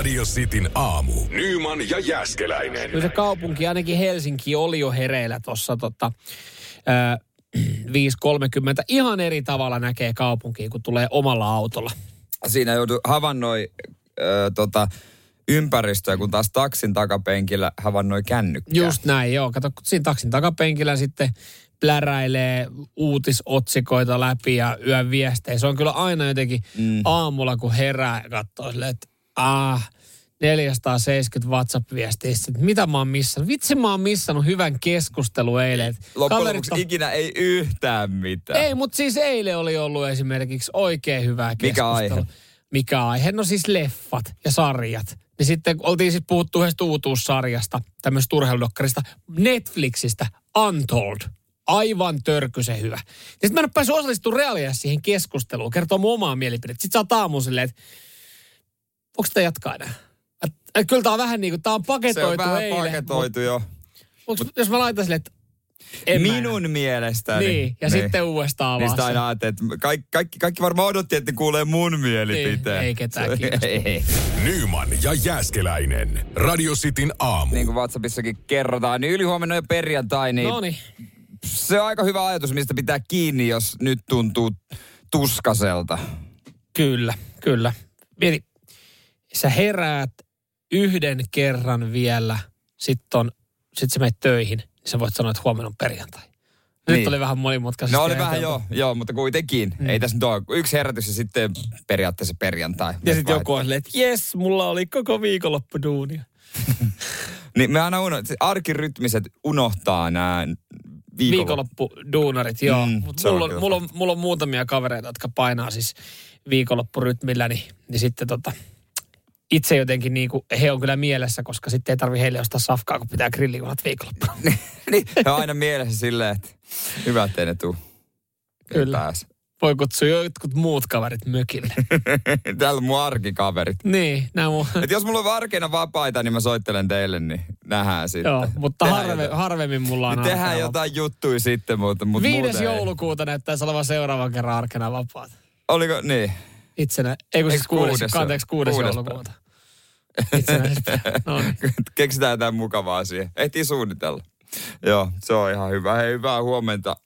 Radio Cityn aamu. Nyman ja Jäskeläinen. Kyllä se kaupunki, ainakin Helsinki, oli jo hereillä tuossa tota, ää, 5.30. Ihan eri tavalla näkee kaupunkiin, kun tulee omalla autolla. Siinä joudui havainnoi ö, tota, ympäristöä, kun taas taksin takapenkillä havainnoi kännykkää. Just näin, joo. Kato, kun siinä taksin takapenkillä sitten pläräilee uutisotsikoita läpi ja yön viestejä. Se on kyllä aina jotenkin mm. aamulla, kun herää ja katsoo silleen, että ah, 470 WhatsApp-viestiä. Mitä mä oon missannut? Vitsi mä oon missannut hyvän keskustelun eilen. Loppujen lopuksi on... ikinä ei yhtään mitään. Ei, mutta siis eilen oli ollut esimerkiksi oikein hyvää keskustelua. Mikä aihe? Mikä aihe? No siis leffat ja sarjat. Niin sitten oltiin sitten puhuttu yhdestä uutuussarjasta, tämmöisestä urheiludokkarista, Netflixistä, Untold. Aivan törkysen hyvä. Ja sitten mä en ole päässyt osallistumaan reaalia siihen keskusteluun, kertoo mun omaa mielipidettä. Sitten sä oot aamun silleen, että onko sitä jatkaa enää? Et, et, kyllä tää on vähän niin kuin, tää on paketoitu Se on vähän eilen. paketoitu jo. Onks, jos mä laitan silleen, että en mä Minun enää. mielestäni. Niin, ja sitten uudestaan Niin sen. aina ajattelin, että kaikki, kaikki, kaikki varmaan odotti, että ne kuulee mun mielipiteen. Niin, ei ketään. Nyman ja Jäskeläinen. Radio Cityn aamu. Niin kuin WhatsAppissakin kerrotaan, niin ylihuomenna jo perjantai, niin No niin. se on aika hyvä ajatus, mistä pitää kiinni, jos nyt tuntuu tuskaselta. Kyllä, kyllä. Mieti, sä heräät yhden kerran vielä, sitten on, sit sä menet töihin, niin sä voit sanoa, että huomenna on perjantai. Nyt Niin. oli vähän monimutkaisesti. No oli vähän joo, joo, mutta kuitenkin. Mm. Ei tässä nyt ole. Yksi herätys ja sitten periaatteessa perjantai. Ja sitten joku on silleen, että jes, mulla oli koko viikonloppu duunia. Niin me aina uno, arkirytmiset unohtaa nämä viikonloppu. Viikonloppu duunarit, joo. Mm, Mutta mulla, on, mulla, on, mulla on muutamia kavereita, jotka painaa siis viikonloppurytmillä, niin, niin sitten tota, itse jotenkin niin kuin, he on kyllä mielessä, koska sitten ei tarvi heille ostaa safkaa, kun pitää grillijuhlat viikonloppuna. niin, he on aina mielessä silleen, että hyvä, ettei ne tuu. Kyllä. Pääse. Voi kutsua jotkut muut kaverit mökille. Täällä on mun arkikaverit. niin, nämä mun... Et jos mulla on varkeina vapaita, niin mä soittelen teille, niin nähdään sitten. Joo, mutta Tehdään harve, jotain. harvemmin mulla on Niin Tehdään jotain juttuja sitten, mutta, mutta Viides joulukuuta näyttäisi olevan seuraavan kerran arkena vapaata. Oliko, niin. Itsenä, ei kun siis kuudes, kuudes anteeksi, kuudes, kuudes joulukuuta. No niin. Keksitään jotain mukavaa siihen. Ehtii suunnitella. Joo, se on ihan hyvä. Hei, hyvää huomenta.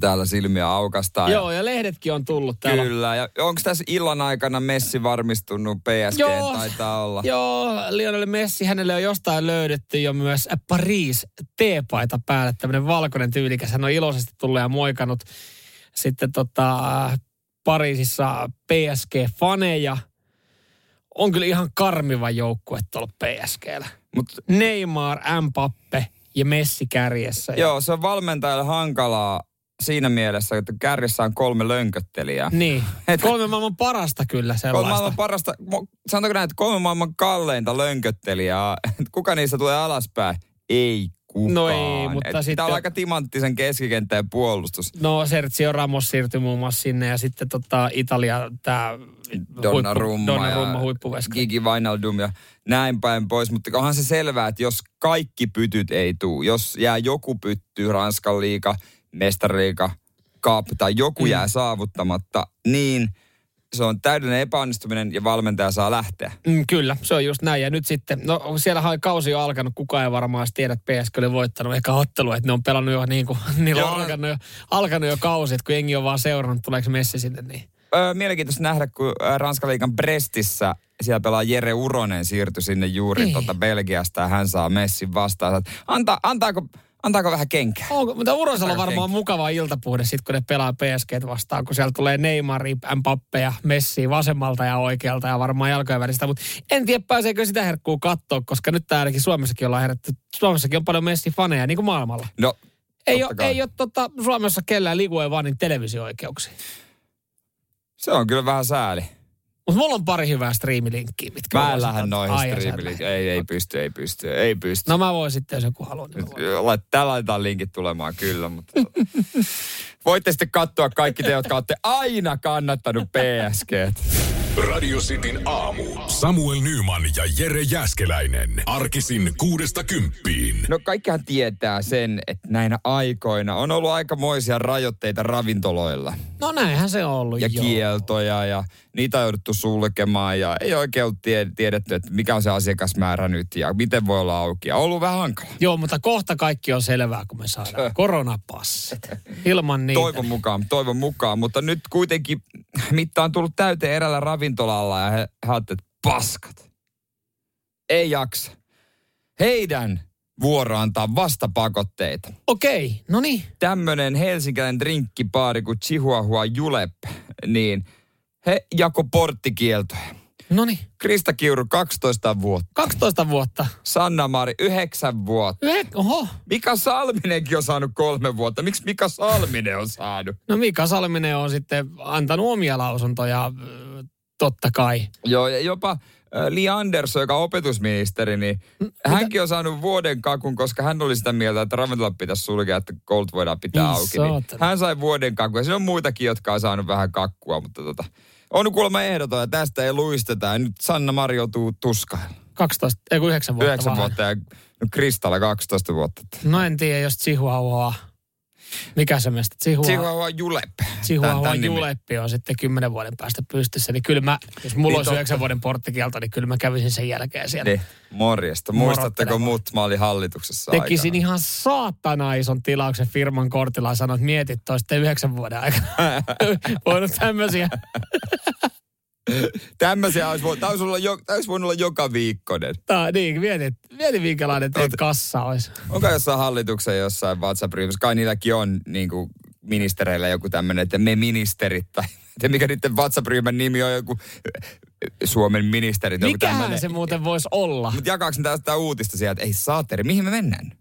Täällä silmiä aukastaa. Joo, ja lehdetkin on tullut täällä. Kyllä. Ja onko tässä illan aikana Messi varmistunut? PSG Joo. taitaa olla. Joo, Lionel Messi, hänelle on jostain löydetty jo myös Paris T-paita päälle, tämmöinen valkoinen tyylikäs. Hän on iloisesti tullut ja moikannut sitten tota, Pariisissa PSG-faneja. On kyllä ihan karmiva joukkue tuolla PSGllä. Mut, Neymar, Mbappe ja Messi kärjessä. Joo, se on valmentajalle hankalaa siinä mielessä, että kärjessä on kolme lönköttelijää. Niin. Et- Kolme maailman parasta kyllä Kolme sellaista. maailman parasta, sanotaanko näin, että kolme maailman kalleinta lönköttelijää. Kuka niistä tulee alaspäin? Ei kukaan. No ei, mutta Et sitten- Pitää olla aika timanttisen keskikenttä ja puolustus. No Sergio Ramos siirtyi muun muassa sinne ja sitten tota Italia tämä Donnarumma, Donnarumma ja. Gigi Wijnaldum ja näin päin pois. Mutta onhan se selvää, että jos kaikki pytyt ei tuu, jos jää joku pytty, Ranskan liiga, mestariliiga, cup tai joku Mm. jää saavuttamatta, niin se on täydellinen epäonnistuminen ja valmentaja saa lähteä. Mm, kyllä, se on just näin. Ja nyt sitten, no siellä on kausi jo alkanut, kukaan ei varmaan tiedä, että PSG oli voittanut ehkä ottelu, että ne on pelannut jo niin kuin, niillä on alkanut jo, alkanut jo kausi, että kun jengi on vaan seurannut, tuleeko Messi sinne, niin Öö, mielenkiintoista nähdä, kun liigan Brestissä siellä pelaa Jere Uronen siirtyi sinne juuri tuota Belgiasta ja hän saa Messin vastaan. Anta, antaako, antaako vähän kenkää? Onko, mutta Urosalla on varmaan kenkä. mukava iltapuhde sitten, kun ne pelaa PSG vastaan, kun siellä tulee Neymar, Mbappe ja Messi vasemmalta ja oikealta ja varmaan jalkojen välistä. Mutta en tiedä, pääseekö sitä herkkuu katsoa, koska nyt tää ainakin Suomessakin ollaan herätty. Suomessakin on paljon Messi-faneja, niin kuin maailmalla. No, Ei ole, ei ole tota, Suomessa kellään Ligue Onein televisio-oikeuksia. se on kyllä vähän sääli. Mutta mulla on pari hyvää striimilinkkiä, mitkä Mä en lähde noihin lähde. Ei, ei pysty, ei pysty, ei pysty. No mä voin sitten, jos joku haluaa. Niin Täällä laitetaan linkit tulemaan kyllä, mutta... Voitte sitten katsoa kaikki te, jotka olette aina kannattanut PSG. Radio Cityn aamu. Samuel Nyman ja Jere Jäskeläinen. Arkisin kuudesta kymppiin. No kaikkihan tietää sen, että näinä aikoina on ollut aikamoisia rajoitteita ravintoloilla. No näinhän se on ollut, Ja joo. kieltoja ja niitä on jouduttu sulkemaan ja ei oikein ollut tie- tiedetty, että mikä on se asiakasmäärä nyt ja miten voi olla auki. On ollut vähän hankala. Joo, mutta kohta kaikki on selvää, kun me saadaan koronapassit. Ilman niitä. Toivon mukaan, toivon mukaan. Mutta nyt kuitenkin mitta on tullut täyteen erällä ravintolalla ja he, he että paskat. Ei jaksa. Heidän vuoro antaa vastapakotteita. Okei, no niin. Tämmönen helsinkiläinen drinkkipaari kuin Chihuahua Julep, niin he jako porttikieltoja. No niin. Krista Kiuru 12 vuotta. 12 vuotta. Sanna Mari 9 vuotta. Eh, Oho. Mika Salminenkin on saanut kolme vuotta. Miksi Mika Salminen on saanut? No Mika Salminen on sitten antanut omia lausuntoja, totta kai. Joo, ja jopa Li Andersson, joka on opetusministeri, niin hänkin on saanut vuoden kakun, koska hän oli sitä mieltä, että ravintola pitäisi sulkea, että koulut voidaan pitää Ei auki. Niin hän sai vuoden kakun. Ja siinä on muitakin, jotka on saanut vähän kakkua, mutta tota, on kuulemma ehdoton ja tästä ei luisteta. Ja nyt Sanna Mari joutuu tuskailla. 12, ei kun 9 vuotta 9 vaan. vuotta ja no Kristalla 12 vuotta. No en tiedä, jos Chihuahua, mikä se meistä, Chihuahua, Chihuahua Julep. Chihuahua. Juleppi on sitten 10 vuoden päästä pystyssä, niin kyllä mä, jos mulla Niin olisi. 9 vuoden porttikielto, niin kyllä mä kävisin sen jälkeen siellä. Niin, morjesta. Muistatteko mut? Mä olin hallituksessa Tekisin aikana. ihan saatana ison tilauksen firman kortilla ja sanoin, että mietit toi sitten yhdeksän vuoden aikana. Voinut tämmöisiä. Tämmöisiä olisi, voinut, tämä olisi, olla jo, tämä olisi voinut olla joka viikkonen. Tää, niin, mietit, mietit minkälainen teidän kassa olisi. Onko jossain hallituksen jossain WhatsApp-ryhmässä? Kai niilläkin on niin kuin ministereillä joku tämmöinen, että me ministerit tai että mikä niiden WhatsApp-ryhmän nimi on joku äh, Suomen ministerit. joku Mikähän tämmönen. se muuten voisi olla? Mutta jakaako tästä uutista sieltä, että ei saateri, mihin me mennään?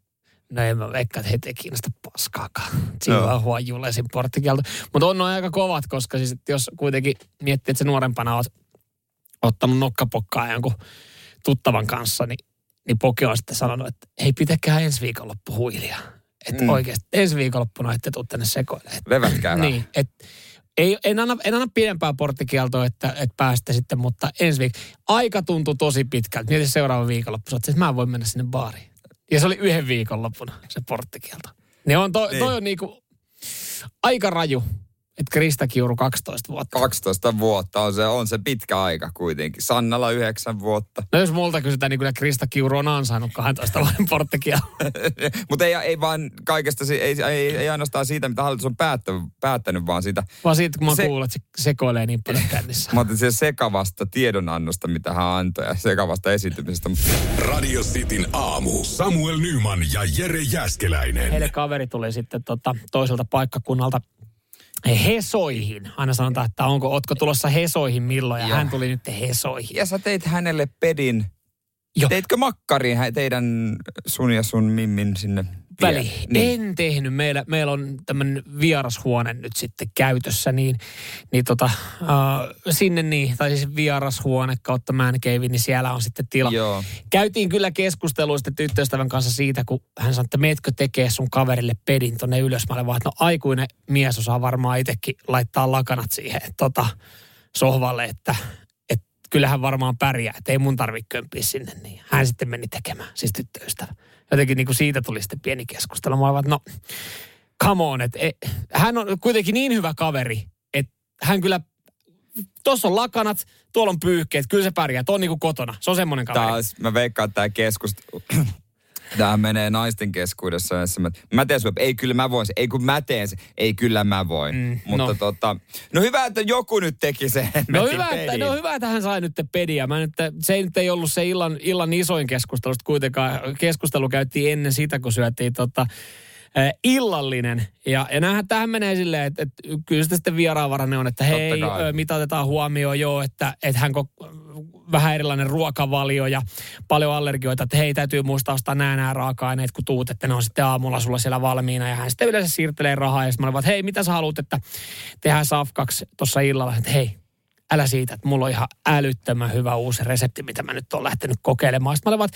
No en mä veikkaa, että heitä ei kiinnosta paskaakaan. Chihuahua Julesin porttikielto. Mutta on noin aika kovat, koska siis jos kuitenkin miettii, että se nuorempana oot ottanut nokkapokkaa jonkun tuttavan kanssa, niin, niin Poke on sitten sanonut, että hei pitäkää ensi viikonloppu huilia. Että Mm. oikeasti ensi viikonloppuna ette tuu tänne sekoilemaan. Levätkää. Niin, et, ei, en, anna, en anna pidempää porttikieltoa, että, että päästä sitten, mutta ensi viikko. Aika tuntuu tosi pitkältä. Mieti seuraava viikonloppu. Sä että mä en voi mennä sinne baariin. Ja se oli yhden viikonloppuna se porttikielto. Niin on to, Niin. toi on niinku aika raju, että Krista Kiuru 12 vuotta. 12 vuotta on se, on se pitkä aika kuitenkin. Sannalla 9 vuotta. No jos multa kysytään, niin kyllä Krista Kiuru on ansainnut 12 vuoden porttikielto. Mutta ei, ei vaan kaikesta, ei, ei, ei ainoastaan siitä, mitä hallitus on päättänyt, päättänyt vaan siitä Vaan siitä, kun mä Se- se... kuulen, että se sekoilee niin paljon kännissä. Mä otin sen sekavasta tiedonannosta, mitä hän antoi, ja sekavasta esiintymisestä. Radio Cityn aamu. Samuel Nyman ja Jere Jäskeläinen. Heille kaveri tuli sitten tota, toiselta paikkakunnalta Hesoihin. Aina sanotaan, että onko, ootko tulossa Hesoihin milloin, ja Joo. hän tuli nyt Hesoihin. Ja sä teit hänelle pedin. Joo. Teitkö makkariin teidän sun ja sun mimmin sinne Vie- Niin. En tehnyt. Meillä, meillä on tämmöinen vierashuone nyt sitten käytössä, niin, niin tota, äh, sinne niin, tai siis vierashuone kautta man cave, niin siellä on sitten tila. Joo. Käytiin kyllä keskustelua sitten tyttöystävän kanssa siitä, kun hän sanoi, että meetkö tekee sun kaverille pedin tonne ylös. Mä olin vaan, että no aikuinen mies osaa varmaan itsekin laittaa lakanat siihen tota, sohvalle, että kyllähän varmaan pärjää, että ei mun tarvitse kömpiä sinne. Niin hän sitten meni tekemään, siis tyttöystävä. Jotenkin niin kuin siitä tuli sitten pieni keskustelu. Mä että no come on, että e, hän on kuitenkin niin hyvä kaveri, että hän kyllä, tuossa on lakanat, tuolla on pyyhkeet, kyllä se pärjää, tuo on niin kuin kotona. Se on semmoinen kaveri. Taas mä veikkaan, että tämä keskustelu, tämä menee naisten keskuudessa. Mä, teen sulle, ei kyllä mä voin, ei kun mä teen se, ei kyllä mä voin. Mm, Mutta no. tota, no hyvä, että joku nyt teki sen. No hyvä, että, no hyvä, että hän sai nyt pediä. Mä nyt, se ei nyt ei ollut se illan, illan isoin keskustelu, sitten kuitenkaan keskustelu käytiin ennen sitä, kun syötiin tota, eh, illallinen. Ja, ja näähän, tähän menee silleen, että, että kyllä sitä sitten vieraanvarainen on, että hei, ö, mitä otetaan huomioon, joo, että, että hän ko- vähän erilainen ruokavalio ja paljon allergioita, että hei, täytyy muistaa ostaa nämä, nämä raaka-aineet, kun tuut, että ne on sitten aamulla sulla siellä valmiina. Ja hän sitten yleensä siirtelee rahaa ja sitten mä olin että hei, mitä sä haluat, että tehdään safkaksi tuossa illalla, että hei, älä siitä, että mulla on ihan älyttömän hyvä uusi resepti, mitä mä nyt oon lähtenyt kokeilemaan. Sitten mä olin vaan,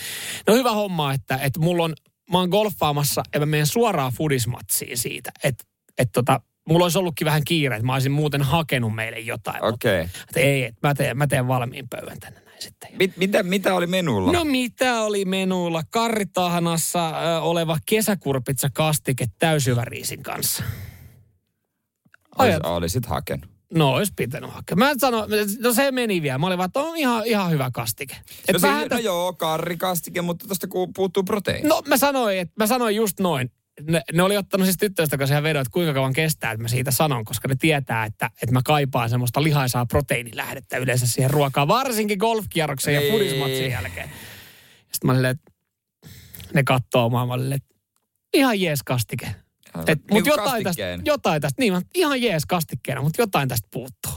no hyvä homma, että, että mulla on, mä oon golfaamassa ja mä menen suoraan fudismatsiin siitä, että, että tota, mulla olisi ollutkin vähän kiire, että mä olisin muuten hakenut meille jotain. Okei. Okay. Mutta ei, että mä teen, mä teen valmiin pöydän tänne näin sitten. Mit, mitä, mitä oli menulla? No mitä oli menulla? Karritahanassa oleva kesäkurpitsa kastike täysyväriisin kanssa. Ajat, olisit hakenut. No olisi pitänyt hakea. Mä en sano, no se meni vielä. Mä olin vaan, että on ihan, ihan hyvä kastike. Et No, vähän siis, no tästä- joo, karrikastike, mutta tuosta ku- puuttuu proteiini. No mä sanoin, että mä sanoin just noin. Ne, ne oli ottanut siis tyttöistä kanssa ihan vedon, että kuinka kauan kestää, että mä siitä sanon, koska ne tietää, että, että mä kaipaan semmoista lihaisaa proteiinilähdettä yleensä siihen ruokaan, varsinkin golfkierroksen ja Niin. fudismatsin jälkeen. Sitten mä olin, että ne kattoo mua, mä olin, että ihan jees kastike. Et, Niinku mut jotain tästä, jotain tästä, niin ihan jees kastikkeena, mutta jotain tästä puuttuu.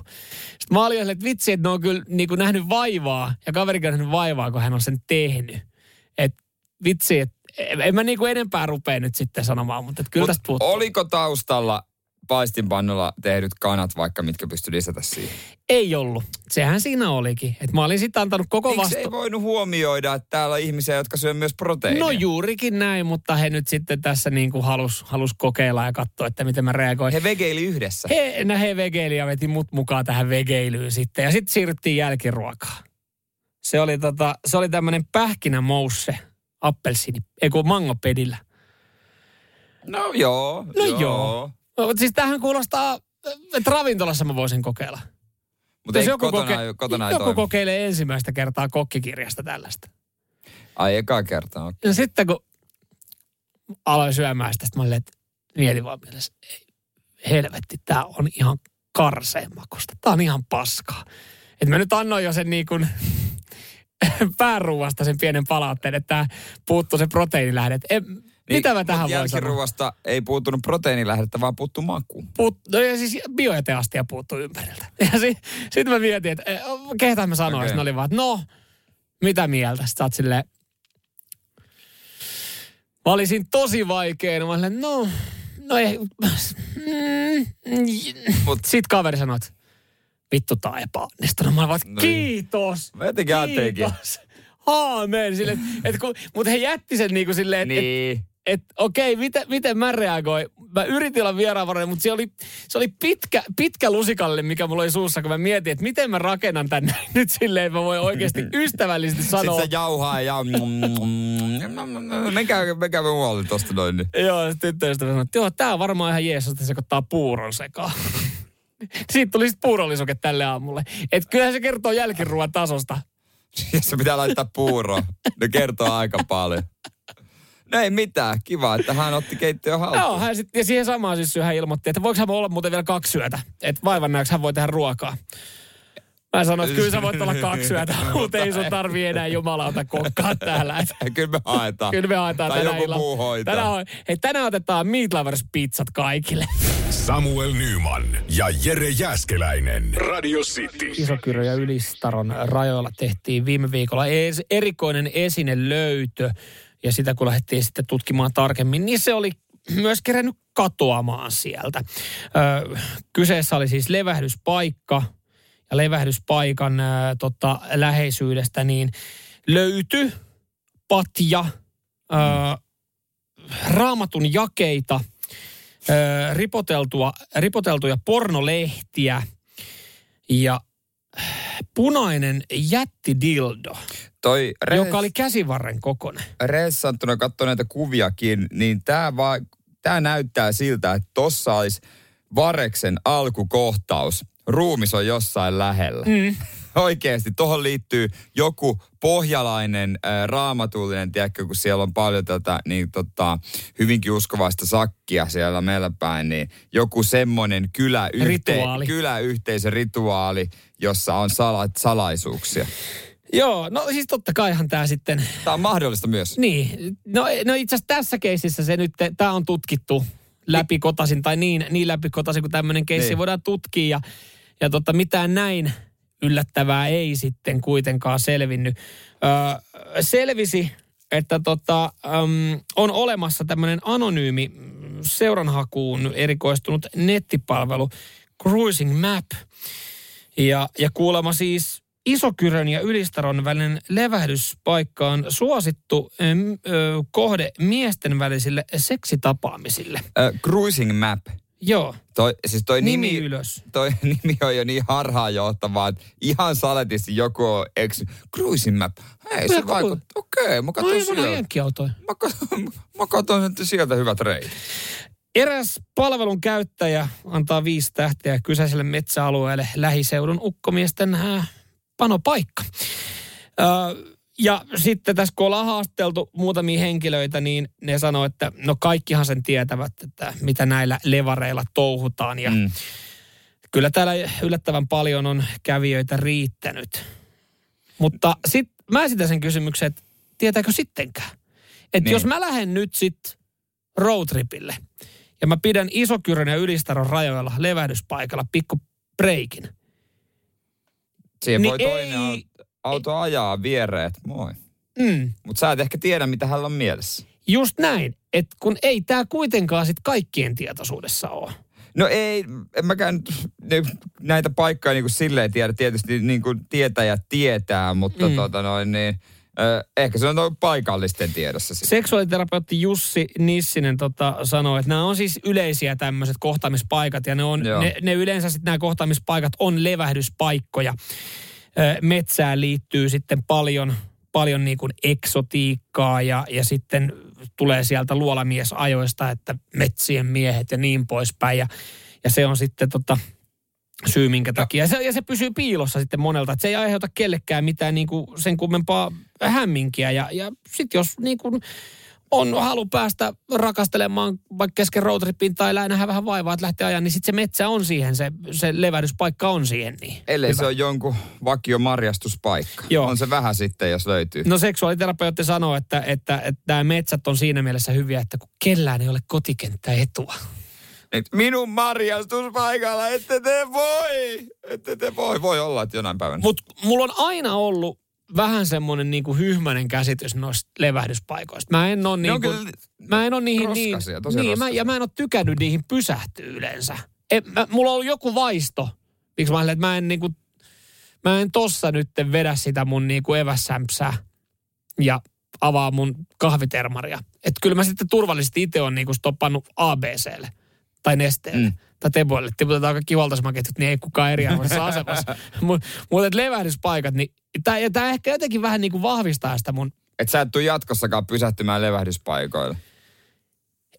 Sitten mä olin, että vitsi, että ne on kyllä niin kuin nähnyt vaivaa, ja kaverikin on nähnyt vaivaa, kun hän on sen tehnyt. Että vitsi, että en mä niin kuin enempää rupea nyt sitten sanomaan, mutta kyllä Mut tästä puuttuu. oliko taustalla paistinpannulla tehdyt kanat vaikka, mitkä pystyi lisätä siihen? Ei ollut. Sehän siinä olikin. Että mä olin sitten antanut koko Miksi vasta... ei voinut huomioida, että täällä on ihmisiä, jotka syö myös proteiinia? No juurikin näin, mutta he nyt sitten tässä niin kuin halus, halus kokeilla ja katsoa, että miten mä reagoin. He vegeili yhdessä. He, no he vegeili ja veti mut mukaan tähän vegeilyyn sitten. Ja sitten siirryttiin jälkiruokaan. Se oli, tota, se oli tämmöinen pähkinämousse, appelsiini, ei kun mangopedillä. No joo. No joo. No, siis tähän kuulostaa, että ravintolassa mä voisin kokeilla. Mutta ei joku, kotona, koke- kotona ei joku toimi. kokeilee ensimmäistä kertaa kokkikirjasta tällaista. Ai eka kertaa. okei. Ja sitten kun aloin syömään sitä, sit mä olin, että mietin vaan mielessä, ei, helvetti, tää on ihan karseen makusta. Tää on ihan paskaa. Et mä nyt annoin jo sen niin kuin pääruuasta sen pienen palautteen, että puuttuu se proteiinilähde. Et En, Niin, mitä mä tähän voin sanoa? Ei puuttunut proteiinilähdettä, vaan puuttu maku. Puut, no ja siis biojäteastia puuttuu ympäriltä. Ja si, sitten mä mietin, että eh, ketä mä sanoin. Okay. oli vaan, että no, mitä mieltä? Sitten sä oot silleen, mä olisin tosi vaikein. Mä olin, no, no ei. Mm, Mut- Sitten kaveri sanoi, että vittu tää on epäonnistunut. Mä olin No niin. kiitos. Mä jotenkin. Kiitos. Aamen. Sille, et kun, mutta he jätti sen niin kuin silleen, Niin. että okei, miten, miten mä reagoin? Mä yritin olla vieraanvarainen, mutta se oli, se oli pitkä, pitkä lusikalle, mikä mulla oli suussa, kun mä mietin, että miten mä rakennan tänne nyt silleen, että mä voin oikeasti ystävällisesti sanoa. Sitten se jauhaa ja... Menkää, menkää muualle tosta noin. Niin. Joo, sitten tyttöystävä sanoi, että joo, tää on varmaan ihan jees, että sekoittaa puuron sekaan. Siitä tuli sitten puurollisuke tälle aamulle. Että kyllähän se kertoo jälkiruoan tasosta. Jos se pitää laittaa puuroa, ne kertoo aika paljon. No ei mitään, kiva, että hän otti keittiön haltuun. Joo, hän sit, ja siihen samaan syssyyn hän ilmoitti, että voiko hän olla muuten vielä kaksi syötä. Että vaivan hän voi tehdä ruokaa. Mä sanoin, että kyllä sä voit olla kaksi syötä, mutta ei sun tarvii enää jumalauta kokkaa täällä. Kyllä me haetaan. Kyllä me haetaan tai tänä joku illalla. muu hoitaa. Tänään, on- hei, tänään otetaan Meat Lovers pizzat kaikille. Samuel Nyman ja Jere Jäskeläinen. Radio City. Isokyrö ja Ylistaron rajoilla tehtiin viime viikolla erikoinen esine löytö. Ja sitä kun lähdettiin sitten tutkimaan tarkemmin, niin se oli myös kerännyt katoamaan sieltä. Ö, kyseessä oli siis levähdyspaikka. Ja levähdyspaikan ö, tota, läheisyydestä niin löytyi patja, ö, raamatun jakeita, ö, ripoteltua, ripoteltuja pornolehtiä ja punainen jättidildo, Toi res, joka oli käsivarren kokoinen. Ressanttuna katsoi näitä kuviakin, niin tämä tää näyttää siltä, että tossa olisi Vareksen alkukohtaus. Ruumis on jossain lähellä. Mm. Oikeasti, tuohon liittyy joku pohjalainen äh, raamatullinen, tiedätkö, kun siellä on paljon tätä niin tota, hyvinkin uskovaista sakkia siellä meillä päin, niin joku semmoinen kyläyhte- Rituaali. kyläyhteisörituaali, jossa on salat, salaisuuksia. Joo, no siis totta kaihan tämä sitten, Tämä on mahdollista myös. niin, no, no itse asiassa tässä keisissä se nyt, tämä on tutkittu läpikotasin tai niin, niin läpikotasin kuin tämmöinen keissi Niin. voidaan tutkia ja, ja tota, mitään näin yllättävää ei sitten kuitenkaan selvinnyt. Öö, selvisi, että tota, äm, on olemassa tämmöinen anonyymi seuranhakuun erikoistunut nettipalvelu Cruising Map. Ja, ja kuulemma siis Isokyrön ja Ylistaron välinen levähdyspaikka on suosittu äm, ö, kohde miesten välisille seksitapaamisille. Äh, cruising map. Joo. Toi, siis toi Nimi, nimi, ylös. toi nimi on jo niin harhaanjohtavaa, että ihan saletisti joku on eks... Cruising map. Hei, se vaikuttaa. Okei, okay, mä No katson vanha sieltä. Mä katson, mä katson että sieltä hyvät reitit. Eräs palvelun käyttäjä antaa viisi tähteä kyseiselle metsäalueelle lähiseudun ukkomiesten äh, panopaikka. Ö, ja sitten tässä kun ollaan haasteltu muutamia henkilöitä, niin ne sanoo, että no kaikkihan sen tietävät, että mitä näillä levareilla touhutaan. Ja Mm. kyllä täällä yllättävän paljon on kävijöitä riittänyt. Mutta sitten mä esitän sen kysymyksen, että tietääkö sittenkään? Että Niin. jos mä lähden nyt sitten roadtripille ja mä pidän Isokyrön ja Ylistaron rajoilla levähdyspaikalla pikku breikin. Siihen Niin voi toinen ei- auto, auto ajaa viereen, että moi. Mm, Mutta sä et ehkä tiedä, mitä hänellä on mielessä. just näin, että kun ei tämä kuitenkaan sit kaikkien tietoisuudessa ole. No ei, en mäkään nyt näitä paikkoja niin kuin silleen tiedä. Tietysti niin kuin tietäjät tietää, mutta mm. tota noin niin, ö, ehkä se on noin paikallisten tiedossa sitten. Seksuaaliterapeutti Jussi Nissinen tota, sanoi, että nämä on siis yleisiä tämmöiset kohtaamispaikat ja ne, on, Joo. ne, ne yleensä sitten nämä kohtaamispaikat on levähdyspaikkoja. Ö, Metsään liittyy sitten paljon, paljon niin kuin eksotiikkaa ja, ja sitten tulee sieltä luolamiesajoista, että metsien miehet ja niin poispäin. Ja, ja se on sitten tota, syy, minkä takia. Ja se, ja se pysyy piilossa sitten monelta. Että se ei aiheuta kellekään mitään niin kuin sen kummempaa hämminkiä. Ja, ja sitten jos niin kuin on halu päästä rakastelemaan vaikka kesken roadtripin tai nähdä vähän vaivaa, että lähtee ajan, niin sitten se metsä on siihen, se, se levähdyspaikka on siihen. Niin. Ellei Hyvä. se on jonkun vakio marjastuspaikka. Joo. On se vähän sitten, jos löytyy. No seksuaaliterapeutti sanoo, että, että, että nämä metsät on siinä mielessä hyviä, että kun kellään ei ole kotikenttäetua. Et minun marjastuspaikalla ette te voi. Ette te voi. Voi olla, että jonain päivänä. Mutta mulla on aina ollut vähän semmoinen niinku hyhmäinen käsitys noista levähdyspaikoista. Mä en ole niinku, kyllä mä en ole niihin niin, roskaisia, tosi niin mä, ja mä en ole tykännyt niihin pysähtyä yleensä. Et, mä, mulla on joku vaisto, miksi mä että mä en niinku, mä en tossa nyt vedä sitä mun niinku evässämpsää ja avaa mun kahvitermaria. Että kyllä mä sitten turvallisesti itse on niinku stoppannut ABClle tai nesteelle. Mm. Tai Teboille. Tiputetaan kaikki valtaismaketjut, niin ei kukaan eriarvoisessa asemassa. Mutta mut, levähdyspaikat, niin tää, ja tää ehkä jotenkin vähän niin kuin vahvistaa sitä mun, Et sä et tuu jatkossakaan pysähtymään levähdyspaikoille.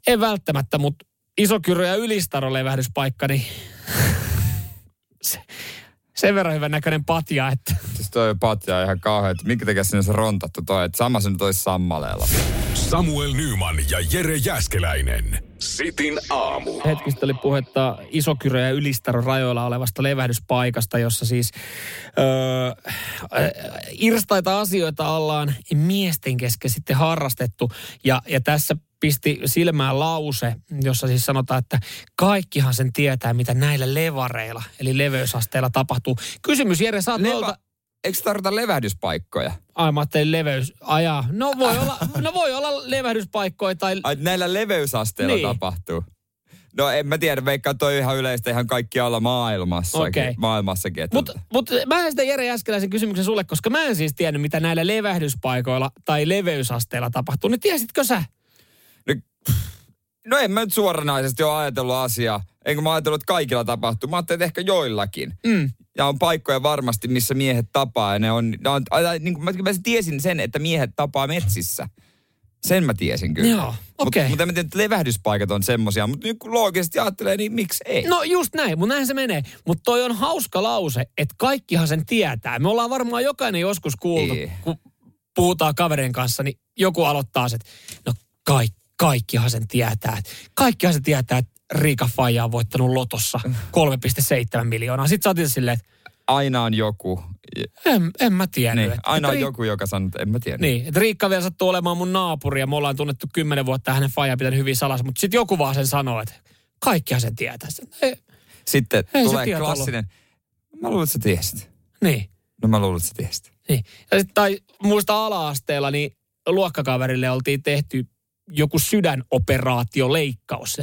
en välttämättä, mutta Isokyrö ja Ylistaro levähdyspaikka, niin se, sen verran hyvän näköinen patja, että Siis toi patja on ihan kauhean, että minkä takia sinne se rontattu toi, että sama se nyt olisi sammaleella. Samuel Nyman ja Jere Jäskeläinen. Sitin aamu. hetkistä oli puhetta Isokyrö ja Ylistaron rajoilla olevasta levähdyspaikasta, jossa siis öö, äh, irstaita asioita ollaan miesten kesken sitten harrastettu. Ja, ja tässä pisti silmään lause, jossa siis sanotaan, että kaikkihan sen tietää, mitä näillä levareilla, eli leveysasteilla tapahtuu. Kysymys, Jere, oot Leva, noilta... eikö tarvita levähdyspaikkoja? Ai mä ajattelin leveys, ajaa. No voi olla, no voi olla levähdyspaikkoja tai Ai, näillä leveysasteilla Niin. tapahtuu. No en mä tiedä, veikkaan toi ihan yleistä ihan kaikkialla maailmassakin. Okei. Maailmassakin. että- Mutta mut, mä en sitä Jere Jäskeläisen kysymyksen sulle, koska mä en siis tiennyt, mitä näillä levähdyspaikoilla tai leveysasteilla tapahtuu. Niin tiesitkö sä? No, no en mä nyt suoranaisesti ole ajatellut asiaa. Enkä mä ajatellut, että kaikilla tapahtuu. Mä ajattelin, että ehkä joillakin. Mm. Ja on paikkoja varmasti, missä miehet tapaa. Ja ne on, ne on ai, niin kuin mä, mä tiesin sen, että miehet tapaa metsissä. Sen mä tiesin kyllä. Joo, okei. Mutta mut mä että levähdyspaikat on semmosia. Mutta nyt kun loogisesti ajattelee, niin miksi ei? No just näin, mutta näin se menee. Mutta toi on hauska lause, että kaikkihan sen tietää. Me ollaan varmaan jokainen joskus kuultu, Ei. kun puhutaan kaverin kanssa, niin joku aloittaa se, että no kaikki, kaikkihan sen tietää. Kaikkihan se tietää, että Riika Faija on voittanut lotossa 3,7 miljoonaa. Sitten itse silleen, että Aina on joku. en, en mä tiennyt. Niin, aina on Riik- joku, joka sanoo, että en mä tiedä. Niin, että Riikka vielä sattuu olemaan mun naapuri ja me ollaan tunnettu kymmenen vuotta ja hänen faija pitänyt hyvin salassa, mutta sitten joku vaan sen sanoo, että kaikkihan sen tietää. Sitten, Ei, Sitten Ei se tulee klassinen. Mä luulen, että sä tiesit. niin, No mä luulen, että sä tiesit. niin. Ja sit, tai muista ala-asteella, niin luokkakaverille oltiin tehty joku sydänoperaatioleikkaus.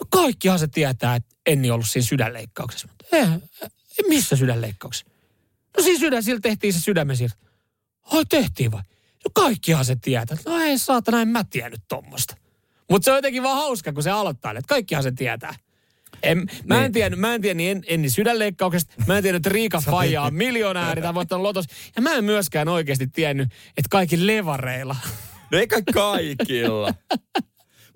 No kaikkihan se tietää, että Enni ollut siinä sydänleikkauksessa. Ei, missä sydänleikkauksessa? No siinä sydän, sillä tehtiin se sydämen siirto. Ai tehtiin vai? No kaikkihan se tietää. No ei saatana, en mä tiennyt tommosta. Mutta se on jotenkin vaan hauska, kun se aloittaa, että kaikkihan se tietää. En, mä, en Niin. tiennyt, mä en tiennyt en, Enni sydänleikkauksesta. Mä en tiennyt, että Riika Faija on miljonääri tai voittanut lotos. Ja mä en myöskään oikeasti tiennyt, että kaikki levareilla. No eikä kaikilla.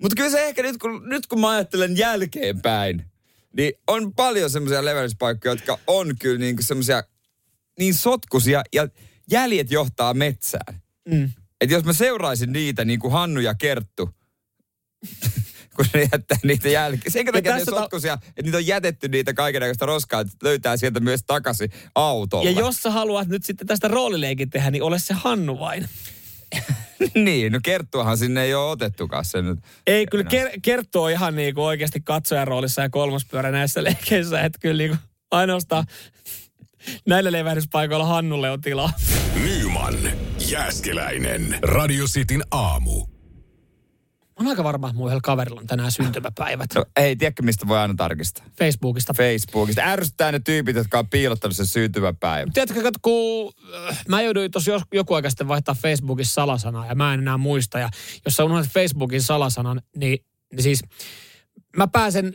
Mutta kyllä se ehkä nyt kun, nyt kun mä ajattelen jälkeenpäin, niin on paljon semmoisia levellispaikkoja, jotka on kyllä niinku semmoisia niin sotkusia ja jäljet johtaa metsään. Mm. Että jos mä seuraisin niitä niin kuin Hannu ja Kerttu, kun ne jättää niitä jälkeen. Sen takia ne tässä ta- sotkusia, että niitä on jätetty niitä kaikenlaista roskaa, että löytää sieltä myös takaisin autolla. Ja jos sä haluat nyt sitten tästä roolileikin tehdä, niin ole se Hannu vain. niin, no Kerttuahan sinne ei ole otettukaan sen nyt. Ei, kyllä ker- kertoo ihan niinku oikeasti katsojan roolissa ja kolmospyörä näissä leikeissä, että kyllä niinku ainoastaan näillä levähdyspaikoilla Hannulle on tilaa. Nyman, Jääskeläinen. Radio Cityn aamu. On aika varma, että yhdellä kaverilla on tänään syntymäpäivät. No, ei, tiedätkö mistä voi aina tarkistaa? Facebookista. Facebookista. Ärsyttää ne tyypit, jotka on piilottanut sen syntymäpäivän. Tiedätkö, kato, kun äh, mä jouduin tuossa joku aika sitten vaihtaa Facebookissa salasanaa ja mä en enää muista. Ja jos sä unohdat Facebookin salasanan, niin, niin siis mä pääsen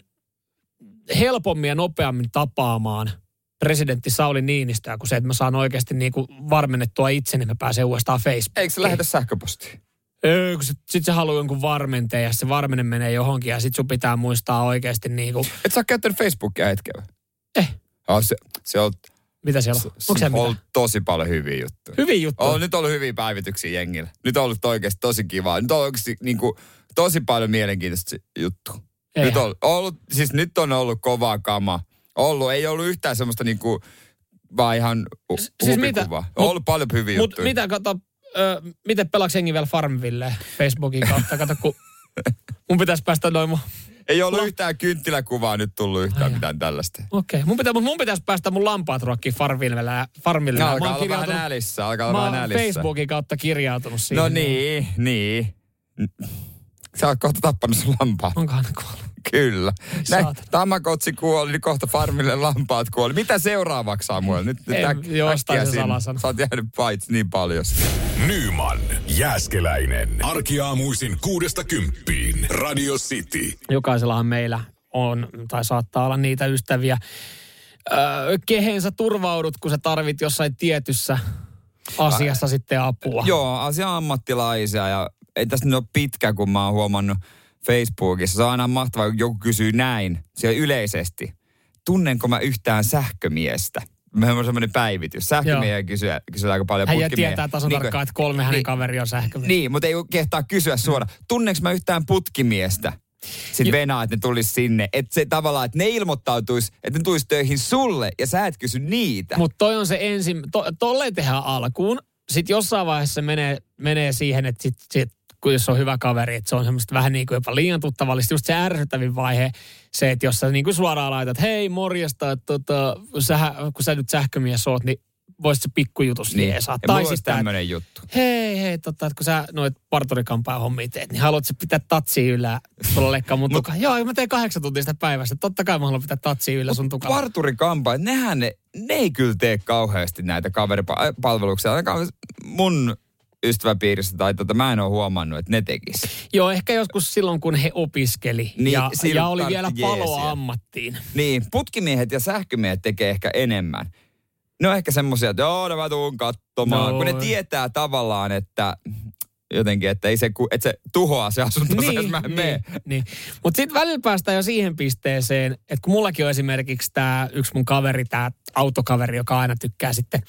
helpommin ja nopeammin tapaamaan presidentti Sauli Niinistöä kuin se, että mä saan oikeasti niin kuin varmennettua itseni, että mä pääsen uudestaan Facebookiin. Eikö se lähetä sähköpostiin? Öö, kun sit, sit se haluaa jonkun varmenteen ja se varmenne menee johonkin ja sit sun pitää muistaa oikeasti niin kuin, Et sä ole käyttänyt Facebookia hetkeä? vai? eh, Oh, se, se on, mitä siellä se, on? Onko se ollut tosi paljon hyviä juttuja. Hyviä juttuja. On nyt ollut hyviä päivityksiä jengillä. Nyt on ollut oikeasti tosi kivaa. Nyt on oikeasti niin kuin, tosi paljon mielenkiintoista juttu. Nyt Eihän. on, ollut, siis nyt on ollut kovaa kama. Ollut, ei ollut yhtään semmoista niin kuin, vaan ihan hu- siis mitä? On Mut- ollut paljon hyviä Mutta juttuja. mitä, kato, miten pelaaks jengi vielä Farmville Facebookin kautta? Kato, kun mun pitäisi päästä noin mun... Ei ollut La- yhtään kynttiläkuvaa nyt tullut yhtään Ai mitään tällaista. Okei, okay. mun, pitä, mun pitäisi päästä mun lampaat ruokkiin Farmville. Farmille. No, alkaa olla vähän nälissä, alkaa olla vähän oon nälissä. Facebookin kautta kirjautunut siihen. No niin, niin. Sä oot kohta tappanut sun lampaat. Onkohan ne kuollut? Kyllä. Näin, saatana. Tamakotsi kuoli, niin kohta farmille lampaat kuoli. Mitä seuraavaksi Samuel? Nyt, nyt En- äk- jostain äkkiä se sinne. salasana. Sä oot jäänyt paitsi niin paljon. Nyman, Jääskeläinen. Arkiaamuisin kuudesta kymppiin. Radio City. Jokaisellahan meillä on, tai saattaa olla niitä ystäviä, öö, kehen sä turvaudut, kun sä tarvit jossain tietyssä asiassa sitten apua. Joo, asia ammattilaisia ja ei tästä nyt ole pitkä, kun mä oon huomannut Facebookissa. Se on aina mahtavaa, kun joku kysyy näin, siellä yleisesti. Tunnenko mä yhtään sähkömiestä? Meillä on semmoinen päivitys. Sähkömiehiä kysyy, kysyy aika paljon Hän tietää tasan Niin tarkkaan, että kolme hänen niin- kaveri on sähkömies. Niin, mutta ei kehtaa kysyä suoraan. Tunneeko mä yhtään putkimiestä? Sitten Jo- venaa, että ne tulisi sinne. Että se tavallaan, että ne ilmoittautuisi, että ne tulisi töihin sulle ja sä et kysy niitä. Mutta toi on se ensin, to, tolleen tehdään alkuun. Sitten jossain vaiheessa menee, menee siihen, että sit, sit, kun jos on hyvä kaveri, että se on semmoista vähän niin kuin jopa liian tuttavallista. Just se ärsyttävin vaihe, se, että jos sä niin kuin suoraan laitat, hei morjesta, että tota, sä, kun sä nyt sähkömies oot, niin voisit se pikkujutus niin. jeesaa. ja Tai olisi sitten, että tämmöinen juttu. hei, hei, tota, että kun sä noit parturikampaa hommia teet, niin haluatko pitää tatsia yllä, tulla leikkaa mun tukaa? Joo, mä teen kahdeksan tuntista päivässä. Totta kai mä haluan pitää tatsia yllä sun tukalla. Parturikampa, nehän ne, ne ei kyllä tee kauheasti näitä kaveripalveluksia. Ainakaan mun ystäväpiirissä tai tota, mä en ole huomannut, että ne tekis. Joo, ehkä joskus silloin, kun he opiskeli Niin, ja, ja oli vielä paloa ammattiin. Niin, putkimiehet ja sähkömiehet tekee ehkä enemmän. Ne on ehkä semmoisia, että joo, no mä tuun katsomaan. No. Kun ne tietää tavallaan, että jotenkin, että, ei se, ku- että se tuhoaa se asuntonsa, jos mä en mene. niin, niin. Mutta sitten välillä päästään jo siihen pisteeseen, että kun mullakin on esimerkiksi tämä yksi mun kaveri, tämä autokaveri, joka aina tykkää sitten,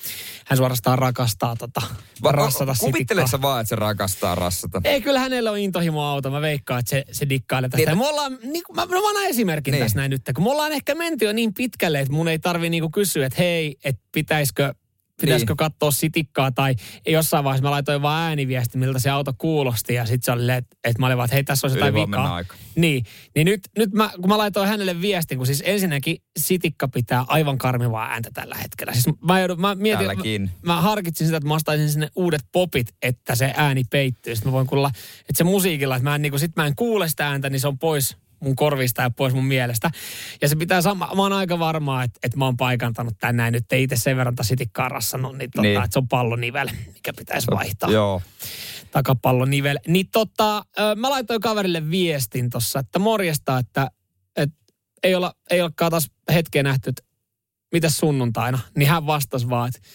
hän suorastaan rakastaa tota, rassata Kuvittele sä vaan, että se rakastaa rassata. Ei, kyllä hänellä on intohimo auto. Mä veikkaan, että se, se dikkailee tästä. Niin. Me ollaan, niin, mä, no mä annan esimerkin Niin. niin. tässä näin nyt. Kun me ollaan ehkä menty jo niin pitkälle, että mun ei tarvi niinku kysyä, että hei, että pitäisikö, pitäisikö Niin. katsoa sitikkaa. Tai jossain vaiheessa mä laitoin vaan ääniviesti, miltä se auto kuulosti. Ja sitten se oli, että, että mä olin vaan, että hei, tässä on jotain vikaa. Niin, niin nyt, nyt mä, kun mä laitoin hänelle viestin, kun siis ensinnäkin sitikka pitää aivan karmivaa ääntä tällä hetkellä. Siis mä, joudun, mä mietin, Tälläkin. mä, mä harkitsin sitä, että mä ostaisin sinne uudet popit, että se ääni peittyy. Sitten mä voin kuulla, että se musiikilla, että mä en, niin kun, sit mä en kuule sitä ääntä, niin se on pois mun korvista ja pois mun mielestä. Ja se pitää sama, mä oon aika varmaa, että, että mä oon paikantanut tän näin nyt, ei itse sen verran sitikkaa rassannut, niin, tota, Niin. että se on pallonivel, mikä pitäisi vaihtaa Joo. takapallonivel. Niin tota, mä laitoin kaverille viestin tossa, että morjesta, että, että ei, olla, ei olekaan taas hetkeä nähty, että mitä sunnuntaina, niin hän vastasi vaan, että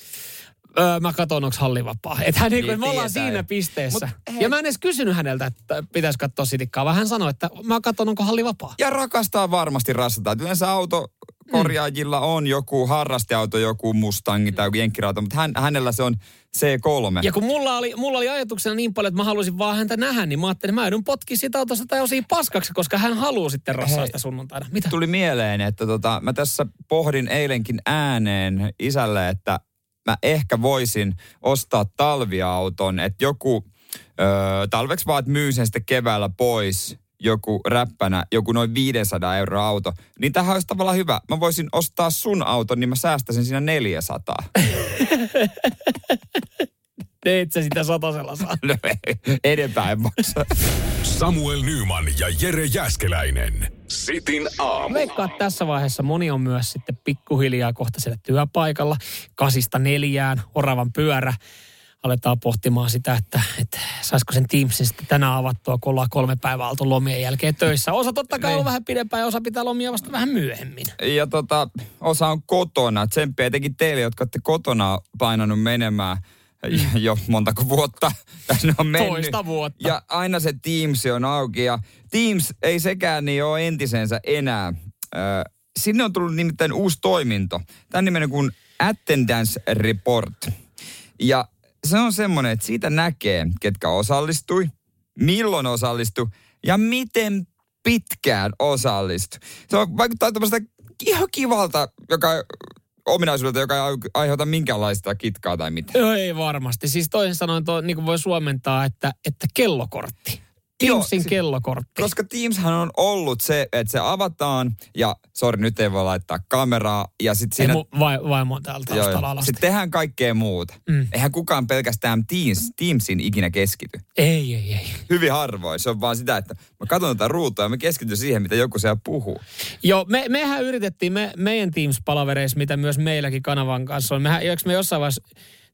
öö, mä katson, onko halli vapaa. Että hän niin, Niin me ollaan tietää. siinä pisteessä. Mut ja mä en edes kysynyt häneltä, että pitäisi katsoa sitikkaa, vaan hän sanoi, että mä katson, onko halli vapaa. Ja rakastaa varmasti rassata. Yleensä auto korjaajilla on joku harrasteauto, joku Mustangi tai joku jenkkirauto, mutta hän, hänellä se on C3. Ja kun mulla oli, mulla oli ajatuksena niin paljon, että mä haluaisin vaan häntä nähdä, niin mä ajattelin, että mä joudun potki sitä autosta tai osia paskaksi, koska hän haluaa sitten rassaa Hei. sitä sunnuntaina. Mitä? Tuli mieleen, että tota, mä tässä pohdin eilenkin ääneen isälle, että mä ehkä voisin ostaa talviauton, että joku öö, talveksi vaan, että myy sen sitten keväällä pois, joku räppänä, joku noin 500 euroa auto, niin tähän olisi tavallaan hyvä. Mä voisin ostaa sun auton, niin mä säästäisin siinä 400. Teet sä sitä satasella saa. No, Enempää en maksa. Samuel Nyman ja Jere Jäskeläinen. Sitin aamu. Veikkaa, tässä vaiheessa moni on myös sitten pikkuhiljaa kohta siellä työpaikalla. Kasista neljään, oravan pyörä. Aletaan pohtimaan sitä, että, että saisiko sen Teamsin sitten tänään avattua, kun ollaan kolme päivää oltu lomien jälkeen töissä. Osa totta kai on vähän pidempään ja osa pitää lomia vasta vähän myöhemmin. Ja tota, osa on kotona. Tsemppiä etenkin teille, jotka olette kotona painanut menemään jo montako vuotta. Tässä on mennyt. Toista vuotta. Ja aina se Teams on auki. Ja Teams ei sekään niin ole entisensä enää. Sinne on tullut nimittäin uusi toiminto. Tämän nimenen kuin Attendance Report. Ja se on semmoinen, että siitä näkee, ketkä osallistui, milloin osallistui ja miten pitkään osallistui. Se on, vaikuttaa tämmöistä ihan kivalta, joka ominaisuudelta, joka ei aiheuta minkäänlaista kitkaa tai mitään. Joo, ei varmasti. Siis toisin sanoen tuo, niin kuin voi suomentaa, että, että kellokortti. Joo, Teamsin si- kellokortti. Koska Teamshan on ollut se, että se avataan ja sori nyt ei voi laittaa kameraa ja Ei siinä... mu, vai, vaimo on täältä Joo, taustalla joo. alasti. Sitten tehdään kaikkea muuta. Mm. Eihän kukaan pelkästään Teams, Teamsin ikinä keskity. Ei, ei, ei. Hyvin harvoin. Se on vaan sitä, että mä katson tätä ruutua ja mä keskityn siihen, mitä joku siellä puhuu. Joo, me, mehän yritettiin me, meidän Teams-palavereissa, mitä myös meilläkin kanavan kanssa on. Mehän, eikö me jossain vaiheessa,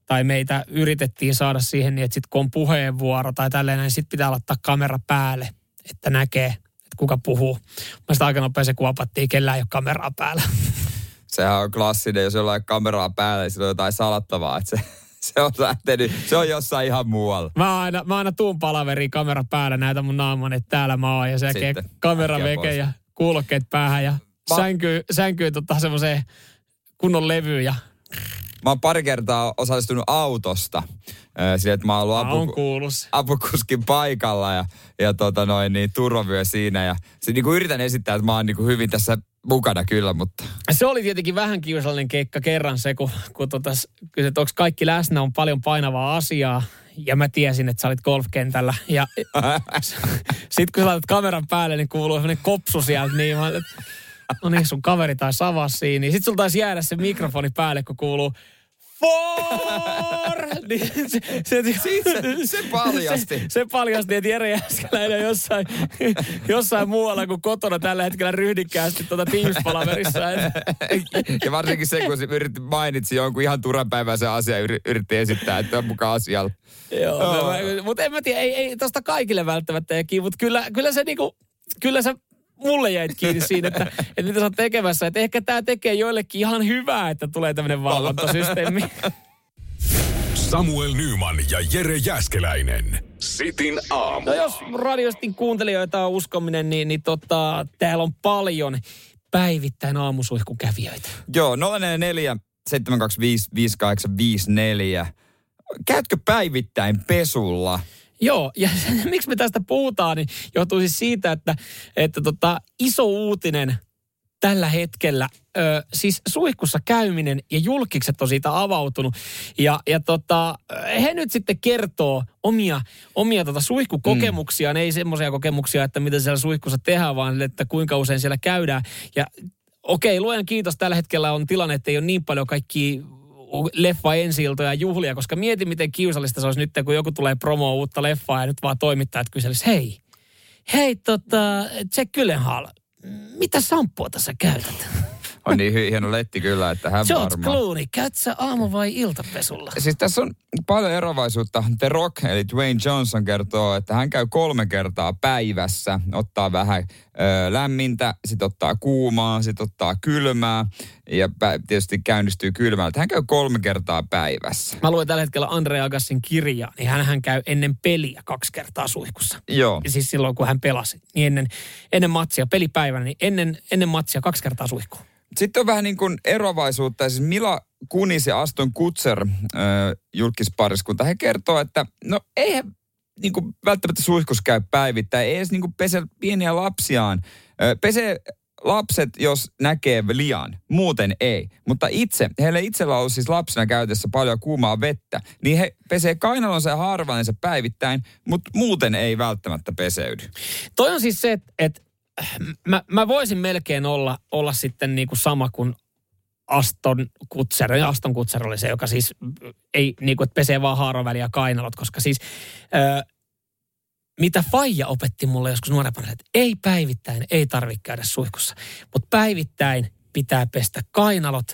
tai meitä yritettiin saada siihen niin, että sit kun on puheenvuoro tai tälleen, niin sit pitää laittaa kamera päälle, että näkee, että kuka puhuu. Mä sitä aika nopeasti kuopattiin, kellään ei ole kameraa päällä. Sehän on klassinen, jos jollain kameraa päällä, niin sillä on jotain salattavaa. Että se, se on lähtenyt, se on jossain ihan muualla. Mä aina, mä aina tuun palaveriin kamera päällä, näytän mun naaman, että täällä mä oon. Ja sen jälkeen Sitten kamera veke ja kuulokkeet päähän ja Mä- sänkyy, sänkyy tota semmoiseen kunnon levyyn ja Mä oon pari kertaa osallistunut autosta. Sille, että mä oon ollut apu, apukuskin paikalla ja, ja tota noin, niin turvavyö siinä. Ja se, niin kuin yritän esittää, että mä oon niin kuin hyvin tässä mukana kyllä, mutta Se oli tietenkin vähän kiusallinen keikka kerran se, kun, kun tota, kysyt, että onko kaikki läsnä, on paljon painavaa asiaa. Ja mä tiesin, että sä olit golfkentällä. Ja sitten kun sä laitat kameran päälle, niin kuuluu sellainen kopsu sieltä. Niin mä, että no niin, sun kaveri taisi avaa siinä. Niin sitten sulla taisi jäädä se mikrofoni päälle, kun kuuluu Four! Niin se, se, se- se paljasti. Se, se paljasti, että Jere Jäskeläinen jossain, jossain muualla kuin kotona tällä hetkellä ryhdikkäästi tuota Teams-palaverissa. Ja varsinkin se, kun se yritti, mainitsi jonkun ihan turanpäiväisen asian, yri- yritti esittää, että on mukaan asialla. Joo, mutta en mä tiedä, ei, ei tosta kaikille välttämättä kiinni, mutta kyllä, kyllä se niinku, kyllä se mulle jäit kiinni siinä, että, että mitä sä oot tekemässä. Että ehkä tämä tekee joillekin ihan hyvää, että tulee tämmöinen valvontasysteemi. Samuel Nyman ja Jere Jäskeläinen. Sitin aamu. No jos radiostin kuuntelijoita on uskominen, niin, niin tota, täällä on paljon päivittäin aamusuihkukävijöitä. Joo, 044 725 5854. Käytkö päivittäin pesulla? Joo, ja miksi me tästä puhutaan, niin johtuu siis siitä, että, että tota, iso uutinen tällä hetkellä, ö, siis suihkussa käyminen ja julkikset on siitä avautunut. Ja, ja tota, he nyt sitten kertoo omia, omia tota suihkukokemuksiaan, mm. ei semmoisia kokemuksia, että mitä siellä suihkussa tehdään, vaan että kuinka usein siellä käydään. Ja okei, luojan kiitos, tällä hetkellä on tilanne, että ei ole niin paljon kaikki leffa ensi ja juhlia, koska mieti miten kiusallista se olisi nyt, kun joku tulee promoa uutta leffaa ja nyt vaan toimittajat kyselis, hei, hei tota, Jack Gyllenhaal, mitä samppua tässä käytät? On niin hieno letti kyllä, että hän George varmaan. Clooney, käyt sä aamu- vai iltapesulla? Siis tässä on paljon eroavaisuutta. The Rock, eli Dwayne Johnson kertoo, että hän käy kolme kertaa päivässä. Ottaa vähän ö, lämmintä, sitten ottaa kuumaa, sitten ottaa kylmää. Ja pä- tietysti käynnistyy kylmällä. Hän käy kolme kertaa päivässä. Mä luen tällä hetkellä Andre Agassin kirjaa, niin hän käy ennen peliä kaksi kertaa suihkussa. Joo. Ja siis silloin, kun hän pelasi, niin ennen, ennen matsia, pelipäivänä, niin ennen, ennen matsia kaksi kertaa suihkuun. Sitten on vähän niin kuin eroavaisuutta. Siis Mila Kunis ja Aston Kutser, julkispariskunta, he kertoo, että no ei niin kuin välttämättä suihkus käy päivittäin. Ei edes niin kuin pese pieniä lapsiaan. Äh, lapset, jos näkee lian. Muuten ei. Mutta itse, heille itsellä on siis lapsena käytössä paljon kuumaa vettä. Niin he pesee kainalonsa ja harvainsa päivittäin, mutta muuten ei välttämättä peseydy. Toi on siis se, että mä, mä voisin melkein olla, olla sitten niin kuin sama kuin Aston Kutser. Aston Kutser oli se, joka siis ei niin kuin, että pesee vaan haaroväliä kainalot, koska siis ö, mitä Faija opetti mulle joskus nuorempana, että ei päivittäin, ei tarvitse käydä suihkussa, mutta päivittäin pitää pestä kainalot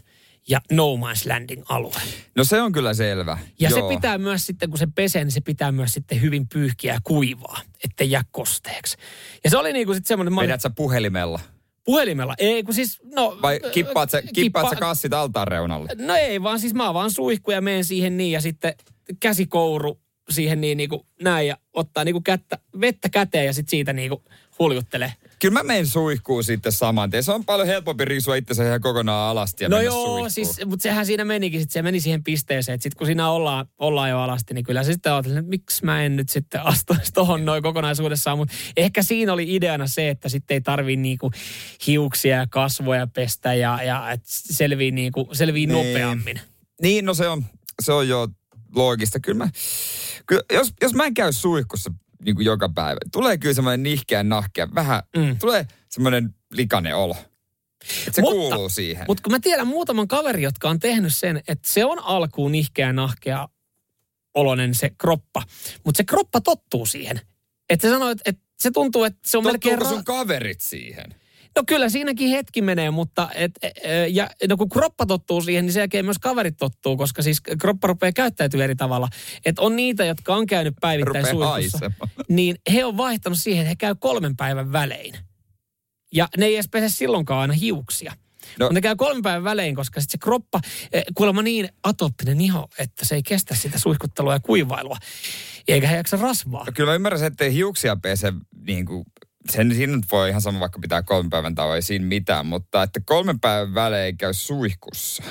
ja no man's landing alue. No se on kyllä selvä. Ja Joo. se pitää myös sitten, kun se pesee, niin se pitää myös sitten hyvin pyyhkiä ja kuivaa, ettei jää kosteeksi. Ja se oli niinku sitten semmoinen, Vedät sä puhelimella? Puhelimella? Ei, kun siis, no... Vai kippaat sä, kippaat sä kippa- kassit altaan reunalle? No ei, vaan siis mä vaan suihku ja menen siihen niin ja sitten käsikouru siihen niin, niin kuin näin ja ottaa niin kuin kättä, vettä käteen ja sitten siitä niin kuin huljuttelee. Kyllä mä menen suihkuun sitten saman tien. Se on paljon helpompi riisua itsensä ihan kokonaan alasti ja no joo, suihkuun. siis, mutta sehän siinä menikin, sit se meni siihen pisteeseen, että sitten kun siinä ollaan, ollaan jo alasti, niin kyllä se sitten ajattelin, että miksi mä en nyt sitten astuisi tohon noin kokonaisuudessaan, mutta ehkä siinä oli ideana se, että sitten ei tarvii niinku hiuksia ja kasvoja pestä ja, ja et selvii, niinku, selvii Niin. nopeammin. Niin, no se on, se on jo loogista. Kyllä mä, kyllä, jos, jos mä en käy suihkussa niin kuin joka päivä, tulee kyllä semmoinen nihkeä nahkea, vähän, Mm. tulee semmoinen likainen olo. Se Mutta- kuuluu siihen. Mutta kun mä tiedän muutaman kaveri, jotka on tehnyt sen, että se on alkuun nihkeä nahkea olonen se kroppa, mutta se kroppa tottuu siihen. Että se sanoo, että, se tuntuu, että se on melkein... Tottuuko Ra- sun kaverit siihen? No kyllä siinäkin hetki menee, mutta et, e, e, ja, no kun kroppa tottuu siihen, niin sen jälkeen myös kaverit tottuu, koska siis kroppa rupeaa käyttäytyä eri tavalla. Että on niitä, jotka on käynyt päivittäin suihkussa, niin he on vaihtanut siihen, että he käy kolmen päivän välein. Ja ne ei edes pese silloinkaan aina hiuksia. No. No. Ne käy kolmen päivän välein, koska sitten se kroppa, eh, kuulemma niin atooppinen iho, että se ei kestä sitä suihkuttelua ja kuivailua. Eikä he jaksa rasvaa. No kyllä mä ymmärrän, ettei hiuksia pese niin kuin, sen siinä nyt voi ihan sama vaikka pitää kolmen päivän tauon, ei siinä mitään, mutta että kolmen päivän välein käy suihkussa.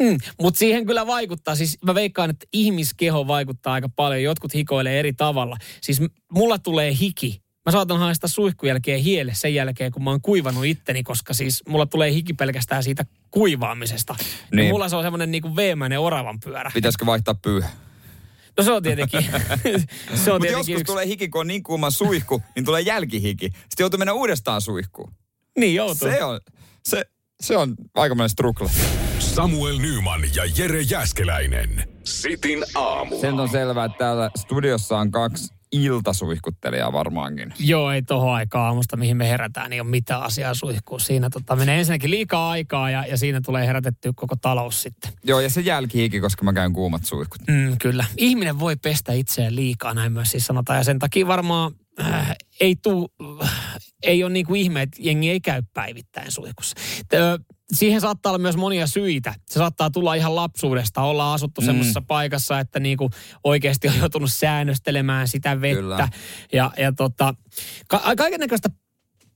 Mm, Mutta siihen kyllä vaikuttaa. Siis mä veikkaan, että ihmiskeho vaikuttaa aika paljon. Jotkut hikoilee eri tavalla. Siis mulla tulee hiki. Mä saatan haista suihkun jälkeen hielle sen jälkeen, kun mä oon kuivannut itteni, koska siis mulla tulee hiki pelkästään siitä kuivaamisesta. Niin. Ja mulla se on semmoinen niinku veemäinen oravan pyörä. Pitäisikö vaihtaa pyyhä? No se on tietenkin, se on Mutta tietenkin joskus yksi. tulee hiki, kun on niin kuuma suihku, niin tulee jälkihiki. Sitten joutuu mennä uudestaan suihkuun. Niin joutuu. Se on, se, se on aikamoinen struggle. Samuel Nyman ja Jere Jäskeläinen. Sitin aamu. Sen on selvää, että täällä studiossa on kaksi iltasuihkuttelijaa varmaankin. Joo, ei tohon aikaa aamusta, mihin me herätään, niin on mitään asiaa suihkuun. Siinä tota, menee ensinnäkin liikaa aikaa ja, ja siinä tulee herätettyä koko talous sitten. Joo, ja se jälkihiki, koska mä käyn kuumat suihkut. Mm, kyllä. Ihminen voi pestä itseään liikaa, näin myös siis sanotaan. Ja sen takia varmaan äh, ei, tuu, äh, ei ole niin kuin ihme, että jengi ei käy päivittäin suihkussa. Ö, siihen saattaa olla myös monia syitä. Se saattaa tulla ihan lapsuudesta. Ollaan asuttu mm. semmoisessa paikassa, että niin kuin oikeasti on joutunut säännöstelemään sitä vettä. Kyllä. Ja, ja tota, ka- kaikennäköistä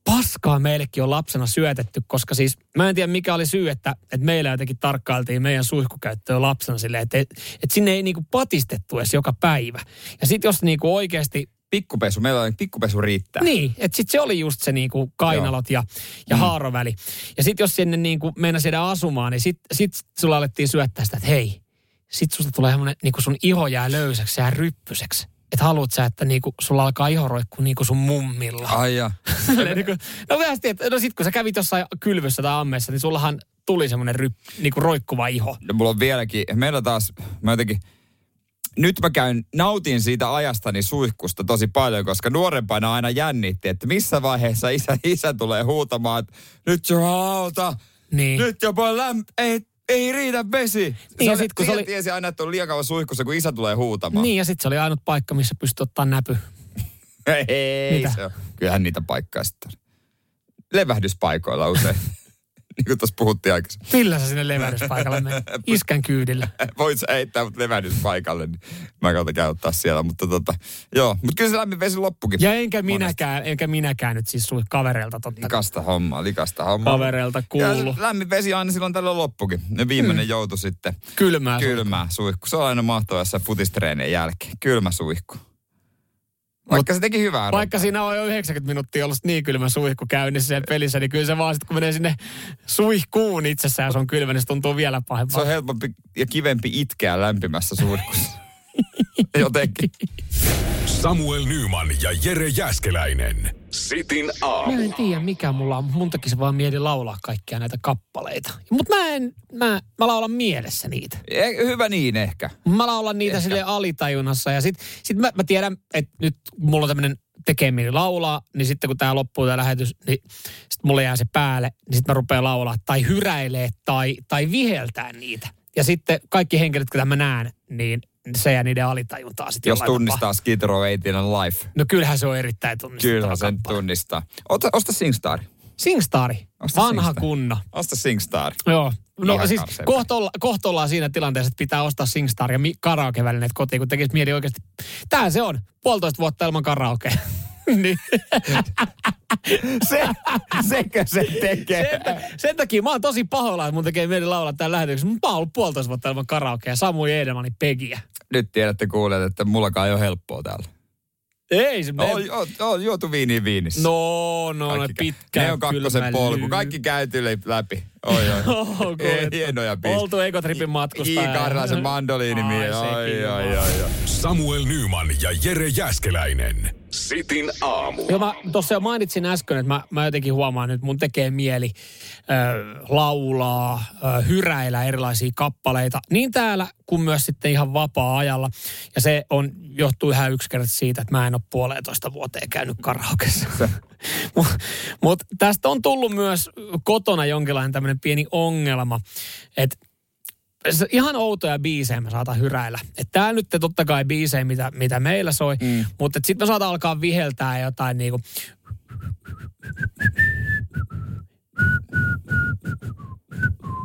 paskaa meillekin on lapsena syötetty, koska siis mä en tiedä mikä oli syy, että, että meillä jotenkin tarkkailtiin meidän suihkukäyttöä lapsena silleen, että, että sinne ei niinku patistettu edes joka päivä. Ja sitten jos niinku oikeasti, Pikkupesu, meillä on pikkupesu riittää. niin, että sitten se oli just se niinku kainalot ja, ja mm. haaroväli. Ja sitten jos sinne niinku mennä siellä asumaan, niin sitten sit sulla alettiin syöttää sitä, että hei, sit susta tulee semmoinen, niinku sun iho jää löysäksi ja ryppyseksi. Että haluat sä, että niinku sulla alkaa iho roikkua niinku sun mummilla. Ai ja. Niin kuin, no vähästi, että no sit kun sä kävit jossain kylvyssä tai ammeessa, niin sullahan tuli semmoinen ry, niin kuin roikkuva iho. No, mulla on vieläkin, meillä taas, mä jotenkin, nyt mä käyn, nautin siitä ajastani suihkusta tosi paljon, koska nuorempana aina jännitti, että missä vaiheessa isä, isä tulee huutamaan, että nyt jumalauta, Niin. Nyt jopa lämp... Ei, ei riitä vesi. Niin, se sit kun se oli- tiesi aina, että on liian kauan suihkussa, kun isä tulee huutamaan. Niin, ja sitten se oli ainut paikka, missä pystyi ottaa näpy. Ei Mitä? se on. Kyllähän niitä paikkaa sitten. Levähdyspaikoilla usein. niin kuin tuossa puhuttiin aikaisemmin. Millä sä sinne levähdyspaikalle menit? Iskän kyydillä. Voit sä heittää mut levähdyspaikalle, niin mä kautta käy ottaa siellä. Mutta tota, joo. Mutta kyllä se lämmin vesi loppukin. Ja enkä minäkään, enkä minäkään nyt siis sulle kavereilta totta. Likasta hommaa, likasta hommaa. Kavereilta kuulu. Ja lämmin vesi aina silloin tällöin loppukin. Ne viimeinen Hmm. joutu sitten. Kylmää. Kylmä suihku. Se on aina mahtavaa jossain futistreenien jälkeen. Kylmä suihku. Vaikka se teki hyvää. Vaikka siinä on jo 90 minuuttia ollut niin kylmä suihku käynnissä siellä pelissä, niin kyllä se vaan sitten kun menee sinne suihkuun itsessään se on kylmä, niin se tuntuu vielä Se pahempaa. on helpompi ja kivempi itkeä lämpimässä suihkussa. Jotenkin. Samuel Nyman ja Jere Jäskeläinen. Sitin aamu. Mä en tiedä mikä mulla on, mun tekisi vaan mieli laulaa kaikkia näitä kappaleita. Mutta mä en, mä, mä laulan mielessä niitä. Eh, Hyvä niin ehkä. Mä laulan niitä sille alitajunnassa ja sit, sit mä, mä tiedän, että nyt mulla on tämmönen tekee mieli laulaa, niin sitten kun tää loppuu tää lähetys, niin sit mulle jää se päälle, niin sitten mä rupean laulaa tai hyräilee tai, tai viheltää niitä. Ja sitten kaikki henkilöt, jotka mä näen, niin se jää niiden alitajuntaa sitten Jos tunnistaa tapaa. Skid Row 8 Life. No kyllähän se on erittäin tunnistettava Kyllä sen kappale. tunnistaa. Ota, osta Singstar. Singstari, Osta vanha Singstar. kunno. Osta Singstar. Joo. No Ihan siis kohta, olla, kohta ollaan siinä tilanteessa, että pitää ostaa Singstar ja karaoke-välineet kotiin, kun tekisi mieli oikeasti. Tää se on. Puolitoista vuotta ilman karaoke. niin. Se, sekö se tekee? sen, ta- sen, takia mä oon tosi pahoilla, että mun tekee mieli laulaa tämän lähetyksessä. Mä oon ollut puolitoista vuotta ilman karaokea. Samu Edelmanin Pegiä. Nyt tiedätte kuulijat, että mullakaan ei ole helppoa täällä. Ei se On, on, on juotu viiniin viinissä. No, no, no Kaikki käy. pitkä Ne on kakkosen polku. lyy. Kaikki käyty läpi. Oi, oi. Koettu. Hienoja biisejä. Oltu Egotripin matkustaja. I Karlasen mandoliinimies. Ai, Oi, sekin oi, on. oi, oi. Samuel Nyman ja Jere Jäskeläinen. Sitin aamu. Joo, mä tuossa jo mainitsin äsken, että mä, mä jotenkin huomaan, että mun tekee mieli ö, laulaa, ö, hyräillä erilaisia kappaleita, niin täällä kuin myös sitten ihan vapaa-ajalla. Ja se on, johtuu ihan yksinkertaisesti siitä, että mä en ole puolentoista vuoteen käynyt karaokessa. Mutta mut tästä on tullut myös kotona jonkinlainen tämmöinen pieni ongelma, että se ihan outoja biisejä me saatan hyräillä. Että tää nyt totta kai biisejä, mitä, mitä meillä soi, mm. mutta sitten me saatan alkaa viheltää jotain niinku...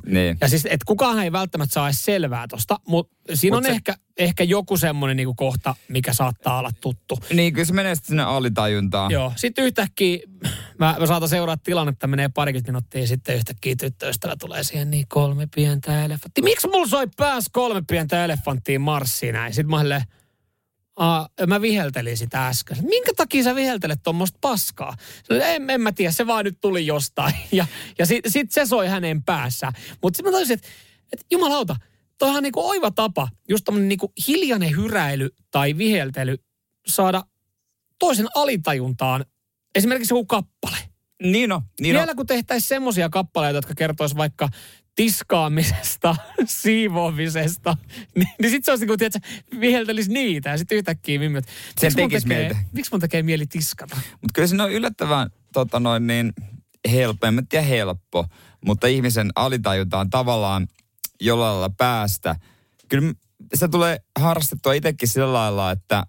Niin. Ja siis, että kukaan ei välttämättä saa edes selvää tosta, mutta siinä Mut on se- ehkä, ehkä joku semmoinen niinku kohta, mikä saattaa olla tuttu. Niin, kyllä se menee sitten sinne alitajuntaan. Joo, sitten yhtäkkiä mä, mä saatan seuraa tilannetta, menee parikymmentä minuuttia ja sitten yhtäkkiä tyttöystävä tulee siihen niin kolme pientä elefanttia. Miksi mulla soi pääs kolme pientä elefanttia marssiin näin? Sitten mä silleen, Aa, mä viheltelin sitä äsken. Minkä takia sä viheltelet tuommoista paskaa? En, en mä tiedä, se vaan nyt tuli jostain. Ja, ja sitten sit se soi hänen päässään. Mutta sitten mä tajusin, että et, jumalauta, toihan on niinku oiva tapa, just tämmöinen niinku hiljainen hyräily tai viheltely saada toisen alitajuntaan esimerkiksi joku kappale. Niin on. Niin Vielä on. kun tehtäisiin semmoisia kappaleita, jotka kertois vaikka tiskaamisesta, siivoamisesta, niin, niin sitten se olisi niin kuin, tiedätkö, viheltelisi niitä ja sitten yhtäkkiä mimmet. Miksi mun tekee, miksi mun tekee mieli tiskata? Mutta kyllä se on yllättävän tota noin, niin helppo, en mä tiedä helppo, mutta ihmisen alitajuntaan tavallaan jollain lailla päästä. Kyllä sitä tulee harrastettua itsekin sillä lailla, että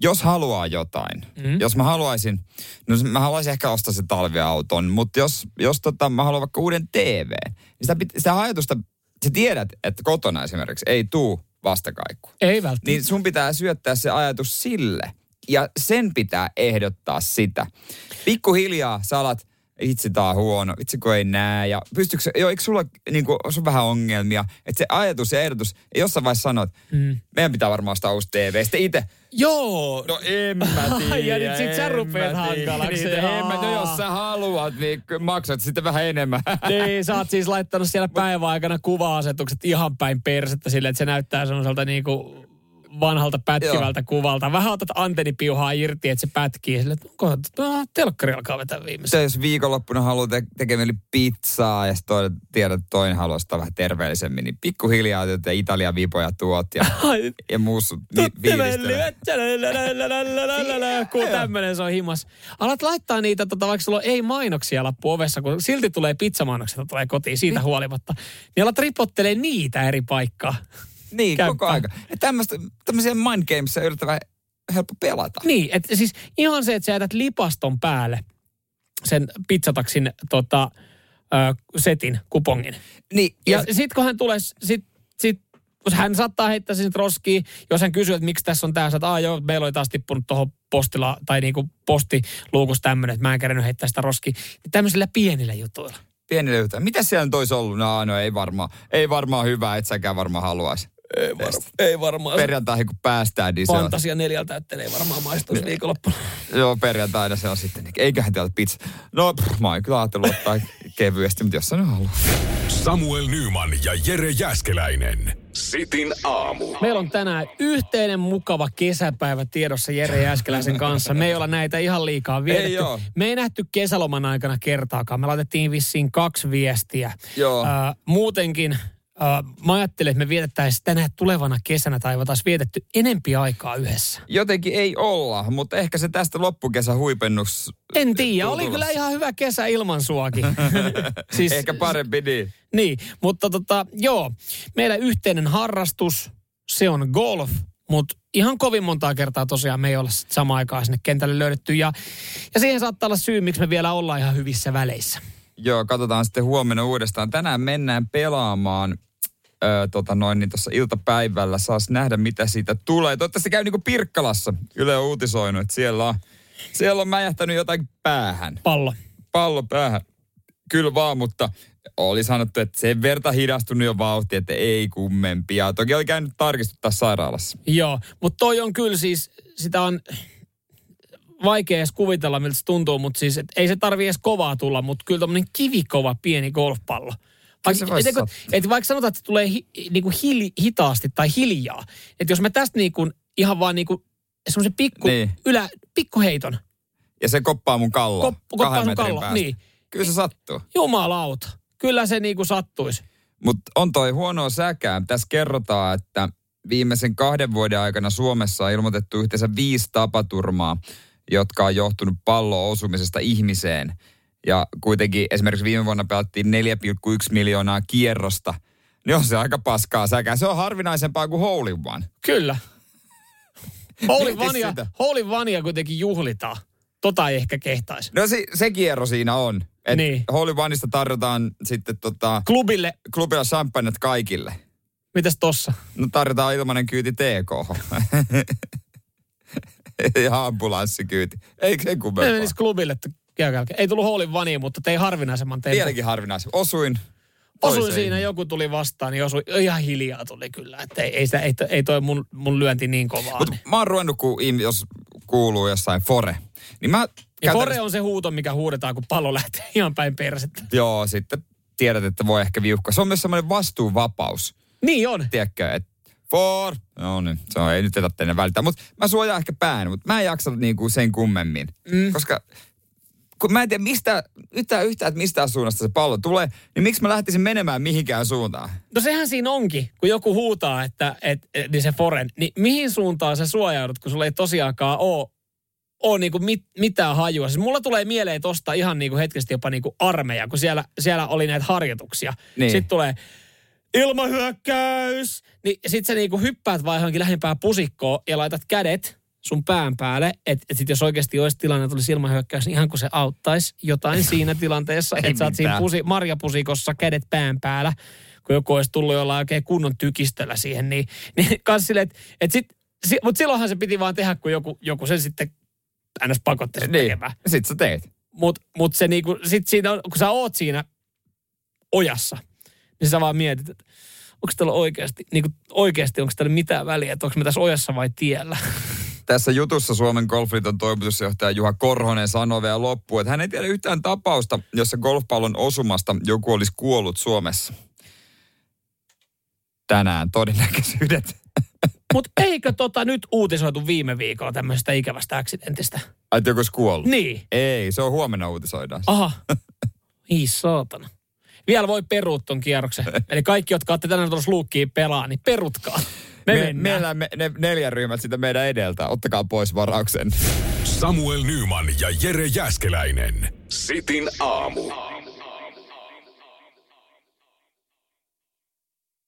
jos haluaa jotain, mm. jos mä haluaisin, no mä haluaisin ehkä ostaa se talviauton, mutta jos, jos tota, mä haluan vaikka uuden TV, niin sitä, pit- sitä ajatusta, sä tiedät, että kotona esimerkiksi ei tuu vastakaikku. Ei välttämättä. Niin sun pitää syöttää se ajatus sille. Ja sen pitää ehdottaa sitä. Pikkuhiljaa sä alat, itse tää on huono, itse kun ei näe. Ja pystyykö, joo, eikö sulla niin kuin, sun vähän ongelmia? Että se ajatus ja ehdotus, jossain vaiheessa sanot, mm. meidän pitää varmaan ostaa uusi TV. Sitten itse, Joo. no en mä tiedä. Ja nyt sit sä rupeat hankalaksi. Niin, en mä, no jos sä haluat, niin maksat sitten vähän enemmän. Niin, sä oot siis laittanut siellä päivän aikana kuva-asetukset ihan päin persettä silleen, että se näyttää semmoiselta niinku vanhalta pätkivältä Joo. kuvalta. Vähän otat antennipiuhaa irti, että se pätkii. Sille, että onko no, telkkari alkaa vetää viimeisen. jos viikonloppuna haluaa te- tekemään pizzaa ja sitten tiedät, että toinen haluaa sitä vähän terveellisemmin, niin pikkuhiljaa että Italian vipoja tuot ja, ja muussa vi- Kun tämmöinen se on himas. Alat laittaa niitä, tota, vaikka sulla ei mainoksia lappu ovessa, kun silti tulee pizzamainoksia, tulee kotiin siitä niin. huolimatta. Niin alat ripottelee niitä eri paikkaa. Niin, Kämppä. koko aika. Ja tämmöistä, tämmöisiä mind gamesia yritetään helppo pelata. Niin, että siis ihan se, että sä jätät lipaston päälle sen pizzataksin tota, ö, setin, kupongin. Niin. Ja, ja sit kun hän tulee, sit, sit, hän saattaa heittää sen roskiin, jos hän kysyy, että miksi tässä on tämä, että joo, meillä oli taas tippunut tuohon postilla tai niinku postiluukus tämmöinen, että mä en kerännyt heittää sitä roskiin. Niin tämmöisillä pienillä jutuilla. Pienillä jutuilla. Mitä siellä nyt olisi ollut? No, no ei varmaan, ei varmaan hyvä, et säkään varmaan haluaisi. Ei, var, ei varmaan. Perjantaihin kun päästään, niin Fantasia on... neljältä, että ei varmaan maistuisi niin. viikonloppuna. Joo, perjantaina se on sitten. Eiköhän teillä pizza. No, pff, mä oon kyllä ajatellut ottaa kevyesti, mutta jos sä nyt haluat. Samuel Nyman ja Jere Jäskeläinen. Sitin aamu. Meillä on tänään yhteinen mukava kesäpäivä tiedossa Jere Jäskeläisen kanssa. Me ei olla näitä ihan liikaa vietetty. Ei Me ei nähty kesäloman aikana kertaakaan. Me laitettiin vissiin kaksi viestiä. Joo. Uh, muutenkin Uh, mä ajattelin, että me vietettäisiin tänä tulevana kesänä tai taas vietetty enempi aikaa yhdessä. Jotenkin ei olla, mutta ehkä se tästä loppukesän huipennus... En tiedä, oli kyllä ihan hyvä kesä ilman suakin. siis, ehkä parempi niin. Niin, mutta tota, joo, meidän yhteinen harrastus, se on golf, mutta ihan kovin montaa kertaa tosiaan me ei olla samaan aikaan sinne kentälle löydetty. Ja, ja siihen saattaa olla syy, miksi me vielä ollaan ihan hyvissä väleissä. Joo, katsotaan sitten huomenna uudestaan. Tänään mennään pelaamaan öö, tota noin, niin tuossa iltapäivällä. Saas nähdä, mitä siitä tulee. Toivottavasti käy niin kuin Pirkkalassa. Yle on uutisoinut, että siellä on, siellä on mäjähtänyt jotain päähän. Pallo. Pallo päähän. Kyllä vaan, mutta oli sanottu, että sen verta hidastunut jo vauhti, että ei kummempia. Toki oli käynyt tarkistuttaa sairaalassa. Joo, mutta toi on kyllä siis, sitä on vaikea edes kuvitella, miltä se tuntuu, mutta siis et ei se tarvi edes kovaa tulla, mutta kyllä tämmöinen kivikova pieni golfpallo. Vaikka, et, et, et vaikka sanotaan, että se tulee hi, niinku hili, hitaasti tai hiljaa, että jos mä tästä niinku ihan vaan niinku semmoisen pikku, niin. ylä, pikkuheiton. Ja se koppaa mun kallo. Kop, koppaa mun kallo, niin. Kyllä se sattuu. Jumalauta. Kyllä se niinku sattuisi. Mutta on toi huono säkää. Tässä kerrotaan, että viimeisen kahden vuoden aikana Suomessa on ilmoitettu yhteensä viisi tapaturmaa jotka on johtunut pallon osumisesta ihmiseen. Ja kuitenkin esimerkiksi viime vuonna pelattiin 4,1 miljoonaa kierrosta. Niin on se aika paskaa säkää. Se on harvinaisempaa kuin Holy One. Kyllä. Holy Vania, Holy Vania kuitenkin juhlitaan. Tota ei ehkä kehtaisi. No se, se kierro siinä on. Et niin. Holy Oneista tarjotaan sitten tota... Klubille. Klubilla champagnet kaikille. Mitäs tossa? No tarjotaan ilmanen kyyti TK. ja ambulanssikyyti. Eikö se kummempaa? Ne menisi klubille Ei tullut hoolin vaniin, mutta tei harvinaisemman tempun. Vieläkin harvinaisemmin. Osuin. Osuin siinä, joku tuli vastaan, niin osui, ihan hiljaa tuli kyllä. Että ei, ei, sitä, ei, ei toi mun, mun lyönti niin kovaa. Mutta niin. mä oon ruvennut, kun jos kuuluu jossain fore, niin mä... Ja käytän... fore on se huuto, mikä huudetaan, kun pallo lähtee ihan päin persettä. Joo, sitten tiedät, että voi ehkä viuhkaa. Se on myös semmoinen vastuuvapaus. Niin on. Tiedätkö, että For. No niin, se on, ei nyt tätä teille välitä. Mutta mä suojaan ehkä pään, mutta mä en jaksa niinku sen kummemmin. Mm. Koska kun mä en tiedä mistä, yhtään yhtään, että mistä suunnasta se pallo tulee, niin miksi mä lähtisin menemään mihinkään suuntaan? No sehän siinä onkin, kun joku huutaa, että et, et, niin se foren, niin mihin suuntaan sä suojaudut, kun sulla ei tosiaankaan ole, ole niinku mit, mitään hajua. Siis mulla tulee mieleen tosta ihan niinku hetkesti jopa niinku armeija, kun siellä, siellä oli näitä harjoituksia. Niin. Sitten tulee ilmahyökkäys. Niin sit sä niinku hyppäät vaan johonkin lähimpään pusikkoon ja laitat kädet sun pään päälle, että et sit jos oikeasti olisi tilanne, että olisi ilmahyökkäys, niin ihan kun se auttaisi jotain siinä tilanteessa, että sä oot siinä pusi, marjapusikossa kädet pään päällä, kun joku olisi tullut jollain oikein kunnon tykistöllä siihen, niin, niin kans silleen, että et sit, si, mutta silloinhan se piti vaan tehdä, kun joku, joku sen sitten ns. pakotti niin. tekemään. Sit sä teet. Mutta mut se niinku, sit siinä, kun sä oot siinä ojassa, niin sä vaan mietit, että onko tällä oikeasti, niin kuin oikeasti onko tällä mitään väliä, että onko me tässä ojassa vai tiellä. Tässä jutussa Suomen Golfliiton toimitusjohtaja Juha Korhonen sanoi vielä loppuun, että hän ei tiedä yhtään tapausta, jossa golfpallon osumasta joku olisi kuollut Suomessa. Tänään todennäköisyydet Mutta eikö tota nyt uutisoitu viime viikolla tämmöisestä ikävästä accidentistä? Ai, joku olisi kuollut? Niin. Ei, se on huomenna uutisoidaan. Aha. Ii saatana. Vielä voi peruut ton kierroksen. Eli kaikki, jotka olette tänään tuossa luukkiin pelaa, niin perutkaa. Me, Me, meillä me, ne neljä ryhmät sitä meidän edeltä. Ottakaa pois varauksen. Samuel Nyman ja Jere Jäskeläinen. Sitin aamu.